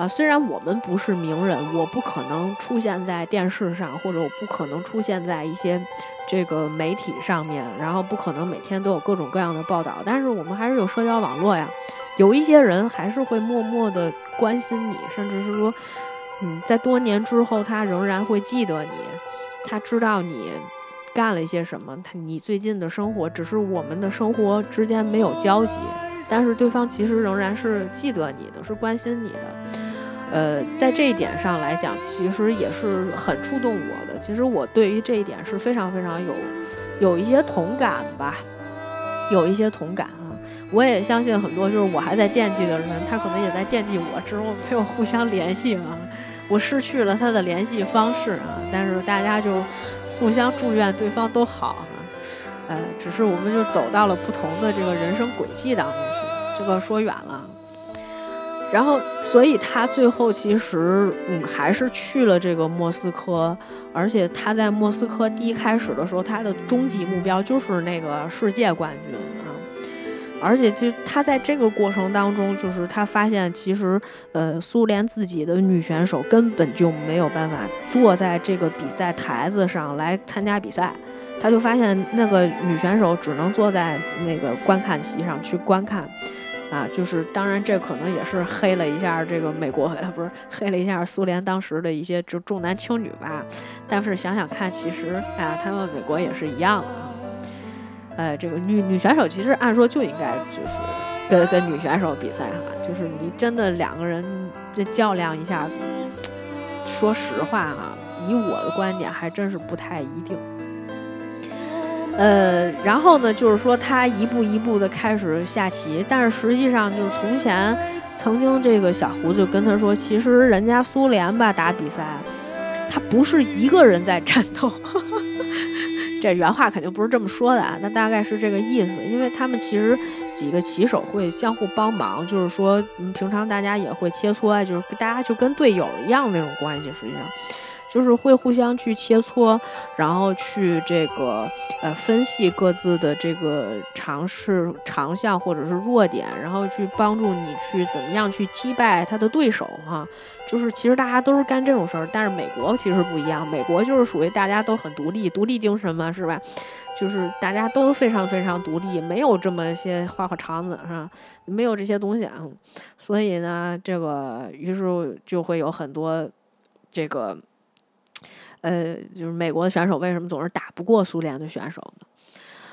啊，虽然我们不是名人，我不可能出现在电视上，或者我不可能出现在一些这个媒体上面，然后不可能每天都有各种各样的报道，但是我们还是有社交网络呀。有一些人还是会默默的关心你，甚至是说，嗯，在多年之后，他仍然会记得你，他知道你干了一些什么，他你最近的生活，只是我们的生活之间没有交集，但是对方其实仍然是记得你的，是关心你的。呃，在这一点上来讲，其实也是很触动我的。其实我对于这一点是非常非常有有一些同感吧，有一些同感啊。我也相信很多就是我还在惦记的人，他可能也在惦记我，只是我没有互相联系啊。我失去了他的联系方式啊，但是大家就互相祝愿对方都好啊，呃，只是我们就走到了不同的这个人生轨迹当中去，这个说远了。然后，所以他最后其实嗯还是去了这个莫斯科，而且他在莫斯科第一开始的时候，他的终极目标就是那个世界冠军啊。而且其实他在这个过程当中，就是他发现其实呃苏联自己的女选手根本就没有办法坐在这个比赛台子上来参加比赛，他就发现那个女选手只能坐在那个观看席上去观看。啊，就是当然，这可能也是黑了一下这个美国，不是黑了一下苏联当时的一些就重男轻女吧。但是想想看，其实啊，他们美国也是一样的啊。呃，这个女女选手其实按说就应该就是跟跟女选手比赛哈，就是你真的两个人这较量一下，说实话哈，以我的观点还真是不太一定。呃，然后呢，就是说他一步一步的开始下棋，但是实际上就是从前曾经这个小胡子跟他说，其实人家苏联吧打比赛，他不是一个人在战斗，这原话肯定不是这么说的啊，那大概是这个意思，因为他们其实几个棋手会相互帮忙，就是说平常大家也会切磋，就是大家就跟队友一样那种关系，实际上。就是会互相去切磋，然后去这个呃分析各自的这个长势长项或者是弱点，然后去帮助你去怎么样去击败他的对手哈。就是其实大家都是干这种事儿，但是美国其实不一样，美国就是属于大家都很独立，独立精神嘛，是吧？就是大家都非常非常独立，没有这么些花花肠子是吧？没有这些东西啊，所以呢，这个于是就会有很多这个。呃，就是美国的选手为什么总是打不过苏联的选手呢？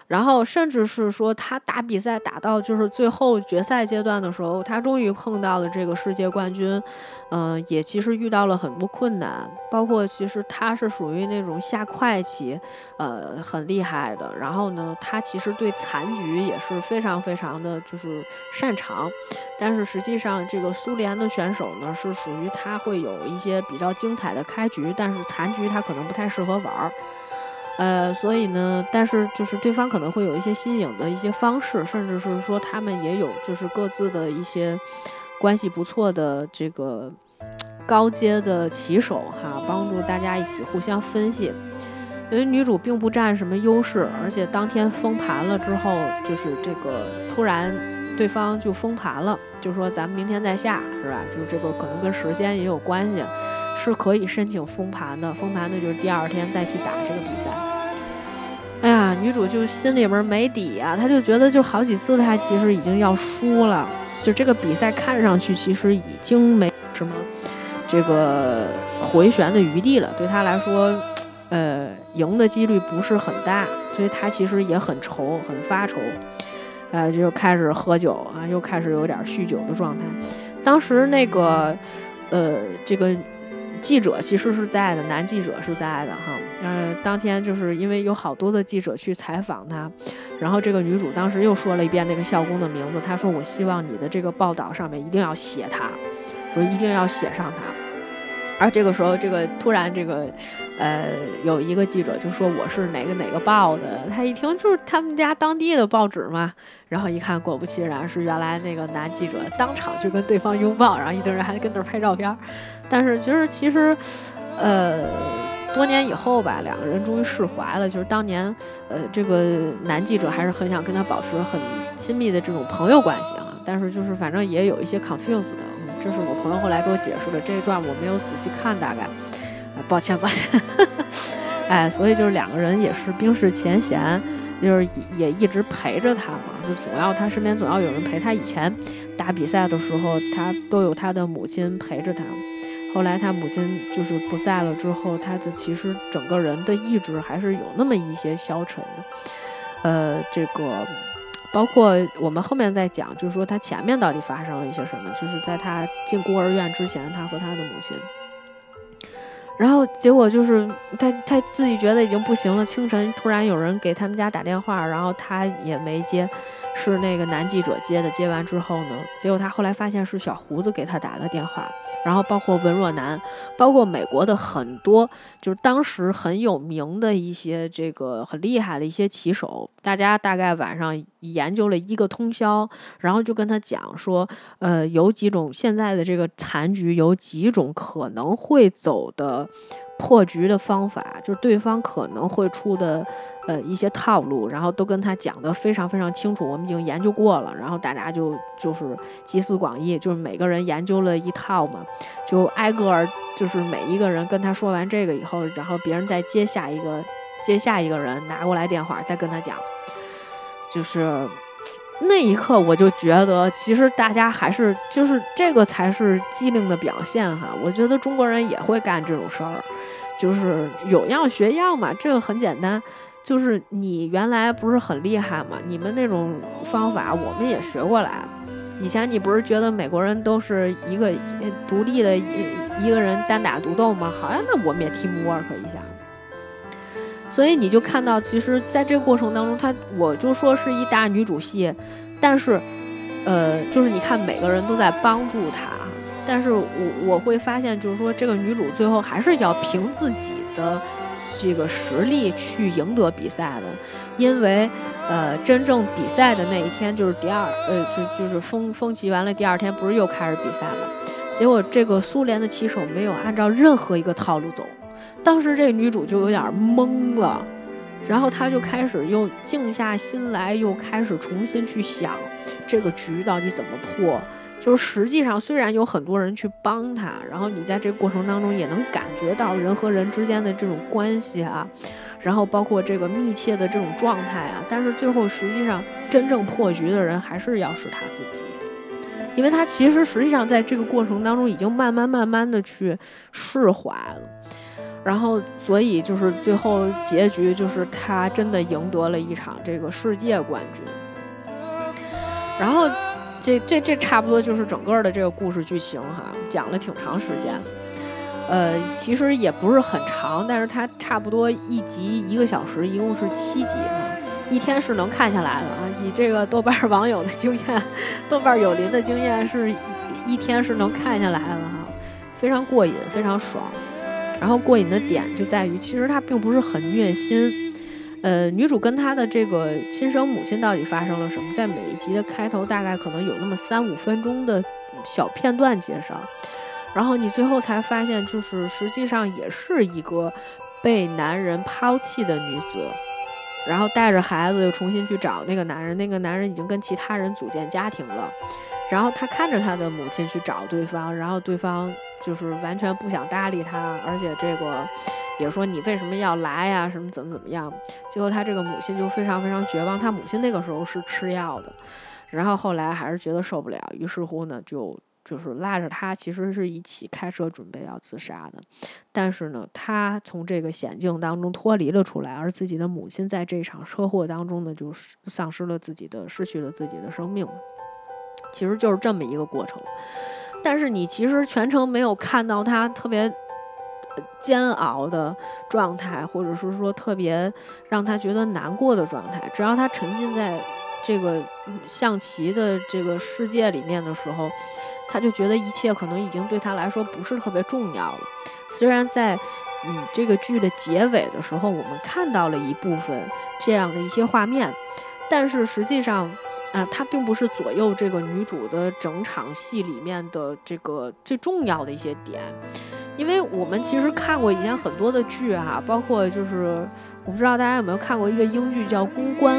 然后甚至是说他打比赛打到就是最后决赛阶段的时候，他终于碰到了这个世界冠军，嗯，也其实遇到了很多困难，包括其实他是属于那种下快棋，呃，很厉害的。然后呢，他其实对残局也是非常非常的就是擅长，但是实际上这个苏联的选手呢，是属于他会有一些比较精彩的开局，但是残局他可能不太适合玩儿。呃，所以呢，但是就是对方可能会有一些新颖的一些方式，甚至是说他们也有就是各自的一些关系不错的这个高阶的棋手哈，帮助大家一起互相分析。因为女主并不占什么优势，而且当天封盘了之后，就是这个突然对方就封盘了，就说咱们明天再下是吧？就是这个可能跟时间也有关系。是可以申请封盘的，封盘的就是第二天再去打这个比赛。哎呀，女主就心里边没底呀，她就觉得就好几次她其实已经要输了，就这个比赛看上去其实已经没什么这个回旋的余地了，对她来说，呃，赢的几率不是很大，所以她其实也很愁，很发愁，呃，就开始喝酒啊，又开始有点酗酒的状态。当时那个，呃，这个。记者其实是在的，男记者是在的哈。嗯，当天就是因为有好多的记者去采访他，然后这个女主当时又说了一遍那个校工的名字，她说：“我希望你的这个报道上面一定要写他，说一定要写上他。”而这个时候，这个突然这个。呃，有一个记者就说我是哪个哪个报的，他一听就是他们家当地的报纸嘛，然后一看，果不其然是原来那个男记者，当场就跟对方拥抱，然后一堆人还跟那儿拍照片。但是其实其实，呃，多年以后吧，两个人终于释怀了。就是当年，呃，这个男记者还是很想跟他保持很亲密的这种朋友关系啊。但是就是反正也有一些 confused 的，这是我朋友后来给我解释的这一段，我没有仔细看，大概。抱歉，抱歉，哎，所以就是两个人也是冰释前嫌，就是也一直陪着他嘛，就总要他身边总要有人陪他。以前打比赛的时候，他都有他的母亲陪着他。后来他母亲就是不在了之后，他的其实整个人的意志还是有那么一些消沉的。呃，这个包括我们后面再讲，就是说他前面到底发生了一些什么，就是在他进孤儿院之前，他和他的母亲。然后结果就是他他自己觉得已经不行了。清晨突然有人给他们家打电话，然后他也没接，是那个男记者接的。接完之后呢，结果他后来发现是小胡子给他打的电话，然后包括文若男，包括美国的很多就是当时很有名的一些这个很厉害的一些棋手，大家大概晚上研究了一个通宵，然后就跟他讲说，呃，有几种现在的这个残局有几种可能会走的。破局的方法就是对方可能会出的，呃一些套路，然后都跟他讲的非常非常清楚，我们已经研究过了，然后大家就就是集思广益，就是每个人研究了一套嘛，就挨个儿就是每一个人跟他说完这个以后，然后别人再接下一个接下一个人拿过来电话再跟他讲，就是那一刻我就觉得其实大家还是就是这个才是机灵的表现哈，我觉得中国人也会干这种事儿。就是有样学样嘛，这个很简单。就是你原来不是很厉害嘛，你们那种方法我们也学过来。以前你不是觉得美国人都是一个独立的一一个人单打独斗吗？好像那我们也 teamwork 一下。所以你就看到，其实在这个过程当中，他我就说是一大女主戏，但是，呃，就是你看每个人都在帮助他。但是我我会发现，就是说这个女主最后还是要凭自己的这个实力去赢得比赛的，因为呃，真正比赛的那一天就是第二，呃，就就是封封棋完了第二天，不是又开始比赛了？结果这个苏联的棋手没有按照任何一个套路走，当时这女主就有点懵了，然后她就开始又静下心来，又开始重新去想这个局到底怎么破。就是实际上，虽然有很多人去帮他，然后你在这个过程当中也能感觉到人和人之间的这种关系啊，然后包括这个密切的这种状态啊，但是最后实际上真正破局的人还是要是他自己，因为他其实实际上在这个过程当中已经慢慢慢慢的去释怀了，然后所以就是最后结局就是他真的赢得了一场这个世界冠军，然后。这这这差不多就是整个的这个故事剧情哈，讲了挺长时间，呃，其实也不是很长，但是它差不多一集一个小时，一共是七集啊，一天是能看下来的啊。以这个豆瓣网友的经验，豆瓣有邻的经验是一天是能看下来的哈，非常过瘾，非常爽。然后过瘾的点就在于，其实它并不是很虐心。呃，女主跟她的这个亲生母亲到底发生了什么？在每一集的开头，大概可能有那么三五分钟的小片段介绍，然后你最后才发现，就是实际上也是一个被男人抛弃的女子，然后带着孩子又重新去找那个男人，那个男人已经跟其他人组建家庭了，然后她看着她的母亲去找对方，然后对方就是完全不想搭理她，而且这个。也说你为什么要来呀？什么怎么怎么样？结果他这个母亲就非常非常绝望。他母亲那个时候是吃药的，然后后来还是觉得受不了，于是乎呢，就就是拉着他，其实是一起开车准备要自杀的。但是呢，他从这个险境当中脱离了出来，而自己的母亲在这场车祸当中呢，就是丧失了自己的，失去了自己的生命。其实就是这么一个过程。但是你其实全程没有看到他特别。煎熬的状态，或者是说特别让他觉得难过的状态，只要他沉浸在这个象棋的这个世界里面的时候，他就觉得一切可能已经对他来说不是特别重要了。虽然在嗯这个剧的结尾的时候，我们看到了一部分这样的一些画面，但是实际上啊，它并不是左右这个女主的整场戏里面的这个最重要的一些点。因为我们其实看过以前很多的剧哈，包括就是我不知道大家有没有看过一个英剧叫《公关》，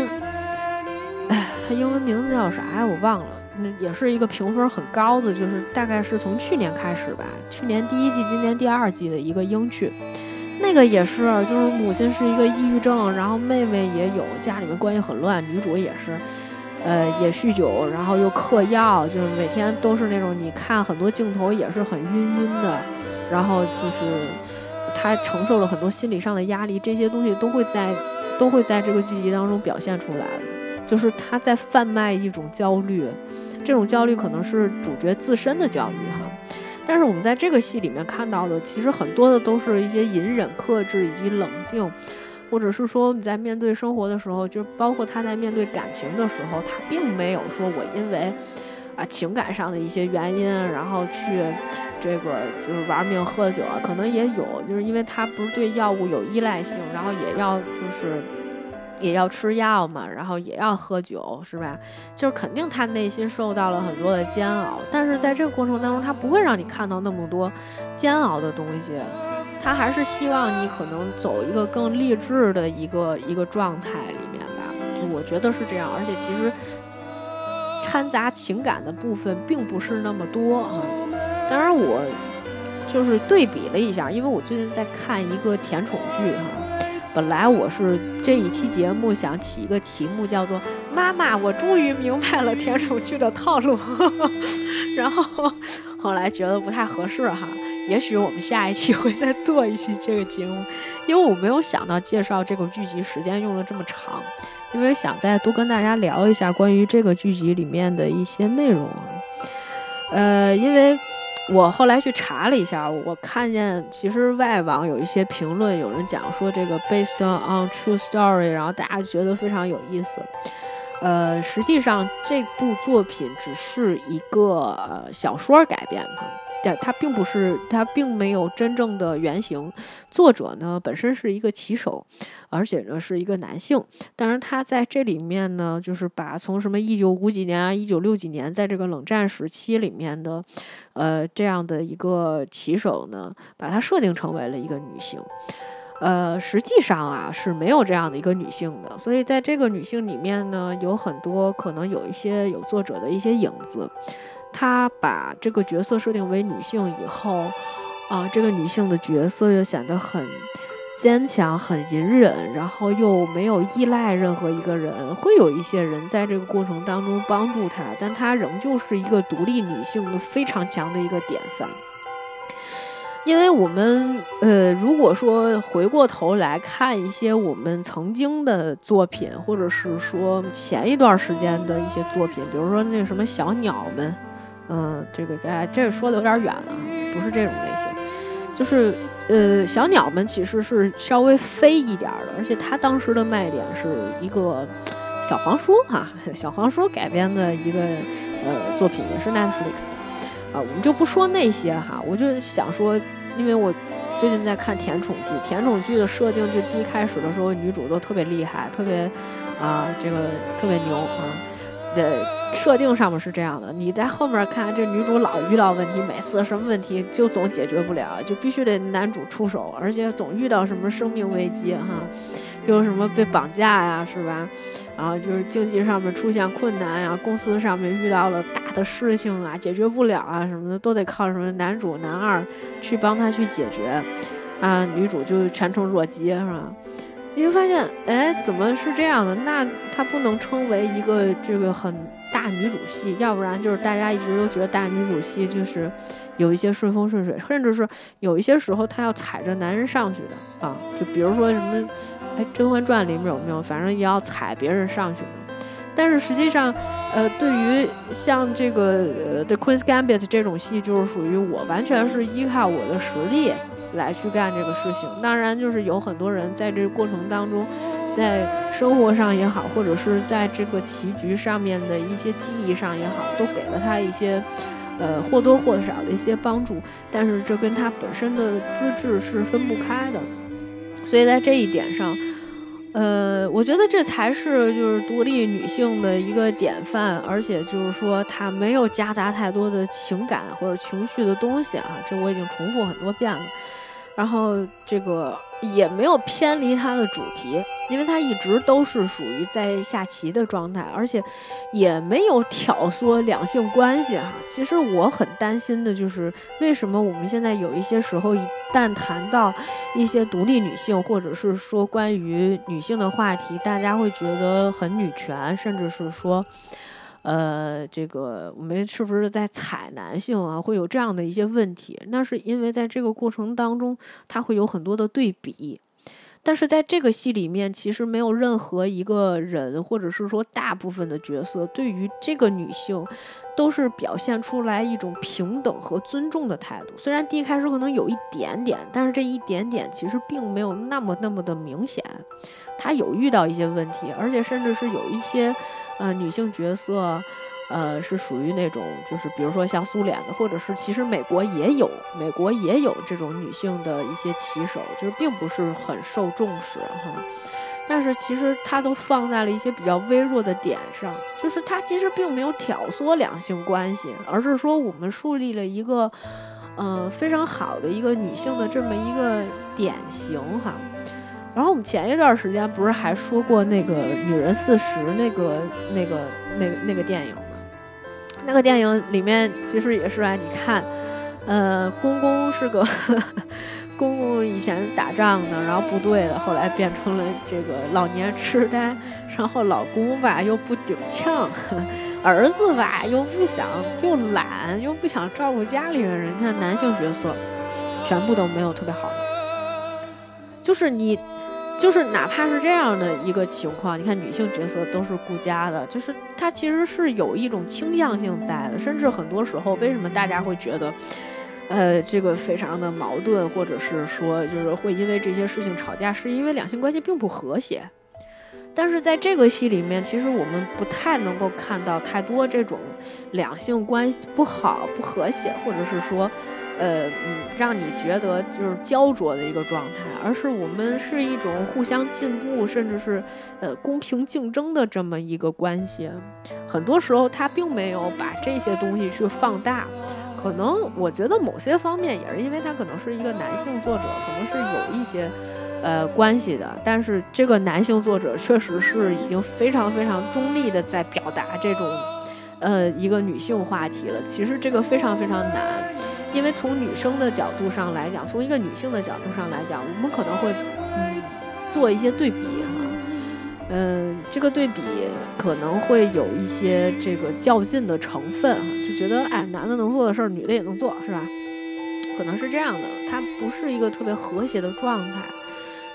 哎，它英文名字叫啥呀？我忘了。那也是一个评分很高的，就是大概是从去年开始吧，去年第一季、今年第二季的一个英剧。那个也是，就是母亲是一个抑郁症，然后妹妹也有，家里面关系很乱，女主也是，呃，也酗酒，然后又嗑药，就是每天都是那种你看很多镜头也是很晕晕的。然后就是他承受了很多心理上的压力，这些东西都会在都会在这个剧集当中表现出来。就是他在贩卖一种焦虑，这种焦虑可能是主角自身的焦虑哈。但是我们在这个戏里面看到的，其实很多的都是一些隐忍、克制以及冷静，或者是说你在面对生活的时候，就包括他在面对感情的时候，他并没有说我因为。啊情感上的一些原因，然后去这个就是玩命喝酒啊，可能也有，就是因为他不是对药物有依赖性，然后也要就是也要吃药嘛，然后也要喝酒，是吧？就是肯定他内心受到了很多的煎熬，但是在这个过程当中，他不会让你看到那么多煎熬的东西。他还是希望你可能走一个更励志的一个一个状态里面吧，就我觉得是这样。而且其实掺杂情感的部分并不是那么多啊。当然我就是对比了一下，因为我最近在看一个甜宠剧哈。本来我是这一期节目想起一个题目叫做“妈妈，我终于明白了甜宠剧的套路”，然后后来觉得不太合适哈。也许我们下一期会再做一期这个节目，因为我没有想到介绍这个剧集时间用了这么长，因为想再多跟大家聊一下关于这个剧集里面的一些内容。呃，因为我后来去查了一下，我看见其实外网有一些评论，有人讲说这个 based on true story，然后大家觉得非常有意思。呃，实际上这部作品只是一个小说改编的。但它并不是，它并没有真正的原型。作者呢本身是一个棋手，而且呢是一个男性。当然，他在这里面呢，就是把从什么一九五几年啊、一九六几年，在这个冷战时期里面的，呃，这样的一个棋手呢，把它设定成为了一个女性。呃，实际上啊是没有这样的一个女性的。所以在这个女性里面呢，有很多可能有一些有作者的一些影子。他把这个角色设定为女性以后，啊，这个女性的角色又显得很坚强、很隐忍，然后又没有依赖任何一个人。会有一些人在这个过程当中帮助她，但她仍旧是一个独立女性的非常强的一个典范。因为我们，呃，如果说回过头来看一些我们曾经的作品，或者是说前一段时间的一些作品，比如说那什么小鸟们。嗯，这个大家这个说的有点远了，不是这种类型，就是呃，小鸟们其实是稍微飞一点的，而且它当时的卖点是一个小黄书哈，小黄书改编的一个呃作品，也是 Netflix 的啊，我们就不说那些哈，我就想说，因为我最近在看甜宠剧，甜宠剧的设定就第一开始的时候，女主都特别厉害，特别啊，这个特别牛啊。的设定上面是这样的，你在后面看，这女主老遇到问题，每次什么问题就总解决不了，就必须得男主出手，而且总遇到什么生命危机哈，又什么被绑架呀，是吧？然后就是经济上面出现困难呀，公司上面遇到了大的事情啊，解决不了啊什么的，都得靠什么男主男二去帮他去解决，啊，女主就全程弱鸡是吧？你会发现，哎，怎么是这样的？那它不能称为一个这个很大女主戏，要不然就是大家一直都觉得大女主戏就是有一些顺风顺水，甚至是有一些时候她要踩着男人上去的啊。就比如说什么，哎，《甄嬛传》里面有没有？反正也要踩别人上去的。但是实际上，呃，对于像这个《呃 The Queen's Gambit》这种戏，就是属于我完全是依靠我的实力。来去干这个事情，当然就是有很多人在这个过程当中，在生活上也好，或者是在这个棋局上面的一些记忆上也好，都给了他一些，呃或多或少的一些帮助。但是这跟他本身的资质是分不开的，所以在这一点上，呃，我觉得这才是就是独立女性的一个典范，而且就是说她没有夹杂太多的情感或者情绪的东西啊，这我已经重复很多遍了。然后这个也没有偏离它的主题，因为它一直都是属于在下棋的状态，而且也没有挑唆两性关系哈。其实我很担心的就是，为什么我们现在有一些时候一旦谈到一些独立女性，或者是说关于女性的话题，大家会觉得很女权，甚至是说。呃，这个我们是不是在踩男性啊？会有这样的一些问题？那是因为在这个过程当中，它会有很多的对比。但是在这个戏里面，其实没有任何一个人，或者是说大部分的角色，对于这个女性，都是表现出来一种平等和尊重的态度。虽然第一开始可能有一点点，但是这一点点其实并没有那么那么的明显。她有遇到一些问题，而且甚至是有一些。呃，女性角色，呃，是属于那种就是比如说像苏联的，或者是其实美国也有，美国也有这种女性的一些骑手，就是并不是很受重视哈。但是其实它都放在了一些比较微弱的点上，就是它其实并没有挑唆两性关系，而是说我们树立了一个，呃，非常好的一个女性的这么一个典型哈。然后我们前一段时间不是还说过那个《女人四十》那个那个那个那个电影吗？那个电影里面其实也是啊，你看，呃，公公是个。公公以前打仗的，然后部队的，后来变成了这个老年痴呆。然后老公吧又不顶呛，儿子吧又不想又懒又不想照顾家里人。你看男性角色全部都没有特别好的，就是你，就是哪怕是这样的一个情况，你看女性角色都是顾家的，就是她其实是有一种倾向性在的。甚至很多时候，为什么大家会觉得？呃，这个非常的矛盾，或者是说，就是会因为这些事情吵架，是因为两性关系并不和谐。但是在这个戏里面，其实我们不太能够看到太多这种两性关系不好、不和谐，或者是说，呃，嗯，让你觉得就是焦灼的一个状态，而是我们是一种互相进步，甚至是呃公平竞争的这么一个关系。很多时候，他并没有把这些东西去放大。可能我觉得某些方面也是因为他可能是一个男性作者，可能是有一些呃关系的。但是这个男性作者确实是已经非常非常中立的在表达这种呃一个女性话题了。其实这个非常非常难，因为从女生的角度上来讲，从一个女性的角度上来讲，我们可能会嗯做一些对比哈。嗯，这个对比可能会有一些这个较劲的成分哈，就觉得哎，男的能做的事儿，女的也能做，是吧？可能是这样的，它不是一个特别和谐的状态。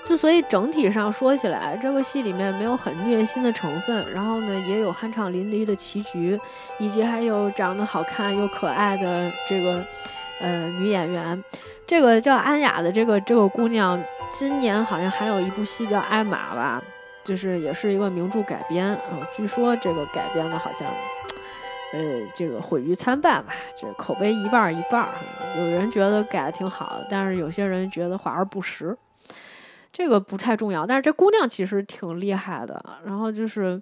就所以整体上说起来，这个戏里面没有很虐心的成分，然后呢，也有酣畅淋漓的棋局，以及还有长得好看又可爱的这个呃女演员。这个叫安雅的这个这个姑娘，今年好像还有一部戏叫《艾玛》吧。就是也是一个名著改编啊，据说这个改编的好像，呃，这个毁誉参半吧，这口碑一半一半。有人觉得改的挺好的，但是有些人觉得华而不实。这个不太重要，但是这姑娘其实挺厉害的。然后就是，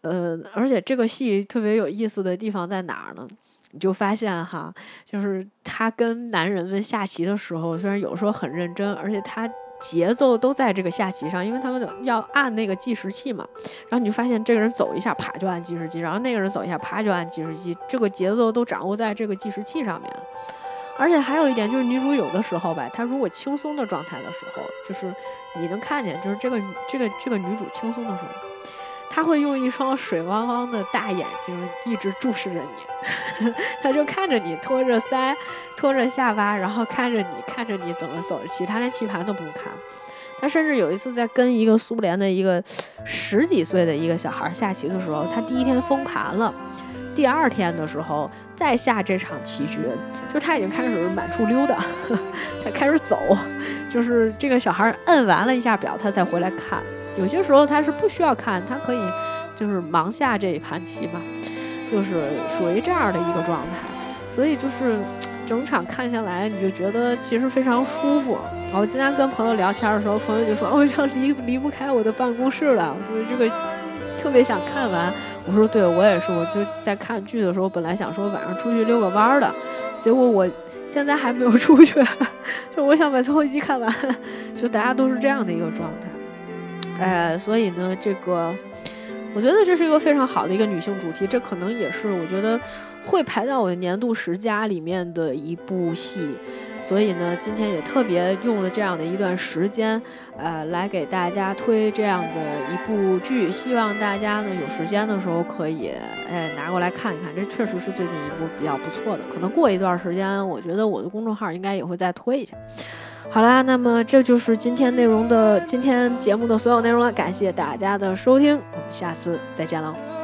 呃，而且这个戏特别有意思的地方在哪儿呢？你就发现哈，就是她跟男人们下棋的时候，虽然有时候很认真，而且她。节奏都在这个下棋上，因为他们要按那个计时器嘛。然后你就发现这个人走一下，啪就按计时器；然后那个人走一下，啪就按计时器。这个节奏都掌握在这个计时器上面。而且还有一点就是，女主有的时候吧，她如果轻松的状态的时候，就是你能看见，就是这个这个这个女主轻松的时候，她会用一双水汪汪的大眼睛一直注视着你。她就看着你托着腮，托着下巴，然后看着你，看着你怎么走着棋，他连棋盘都不用看。他甚至有一次在跟一个苏联的一个十几岁的一个小孩下棋的时候，他第一天封盘了，第二天的时候再下这场棋局，就他已经开始满处溜达，他开始走，就是这个小孩摁完了一下表，他再回来看。有些时候他是不需要看，他可以就是忙下这一盘棋嘛。就是属于这样的一个状态，所以就是整场看下来，你就觉得其实非常舒服。然后今天跟朋友聊天的时候，朋友就说：“哦，要离离不开我的办公室了。”我说：“这个特别想看完。”我说：“对我也是，我就在看剧的时候，本来想说晚上出去溜个弯儿的，结果我现在还没有出去，就我想把最后一集看完。就大家都是这样的一个状态，哎，所以呢，这个。我觉得这是一个非常好的一个女性主题，这可能也是我觉得会排在我的年度十佳里面的一部戏，所以呢，今天也特别用了这样的一段时间，呃，来给大家推这样的一部剧，希望大家呢有时间的时候可以哎拿过来看一看，这确实是最近一部比较不错的，可能过一段时间，我觉得我的公众号应该也会再推一下。好啦，那么这就是今天内容的今天节目的所有内容了，感谢大家的收听，我们下次再见喽。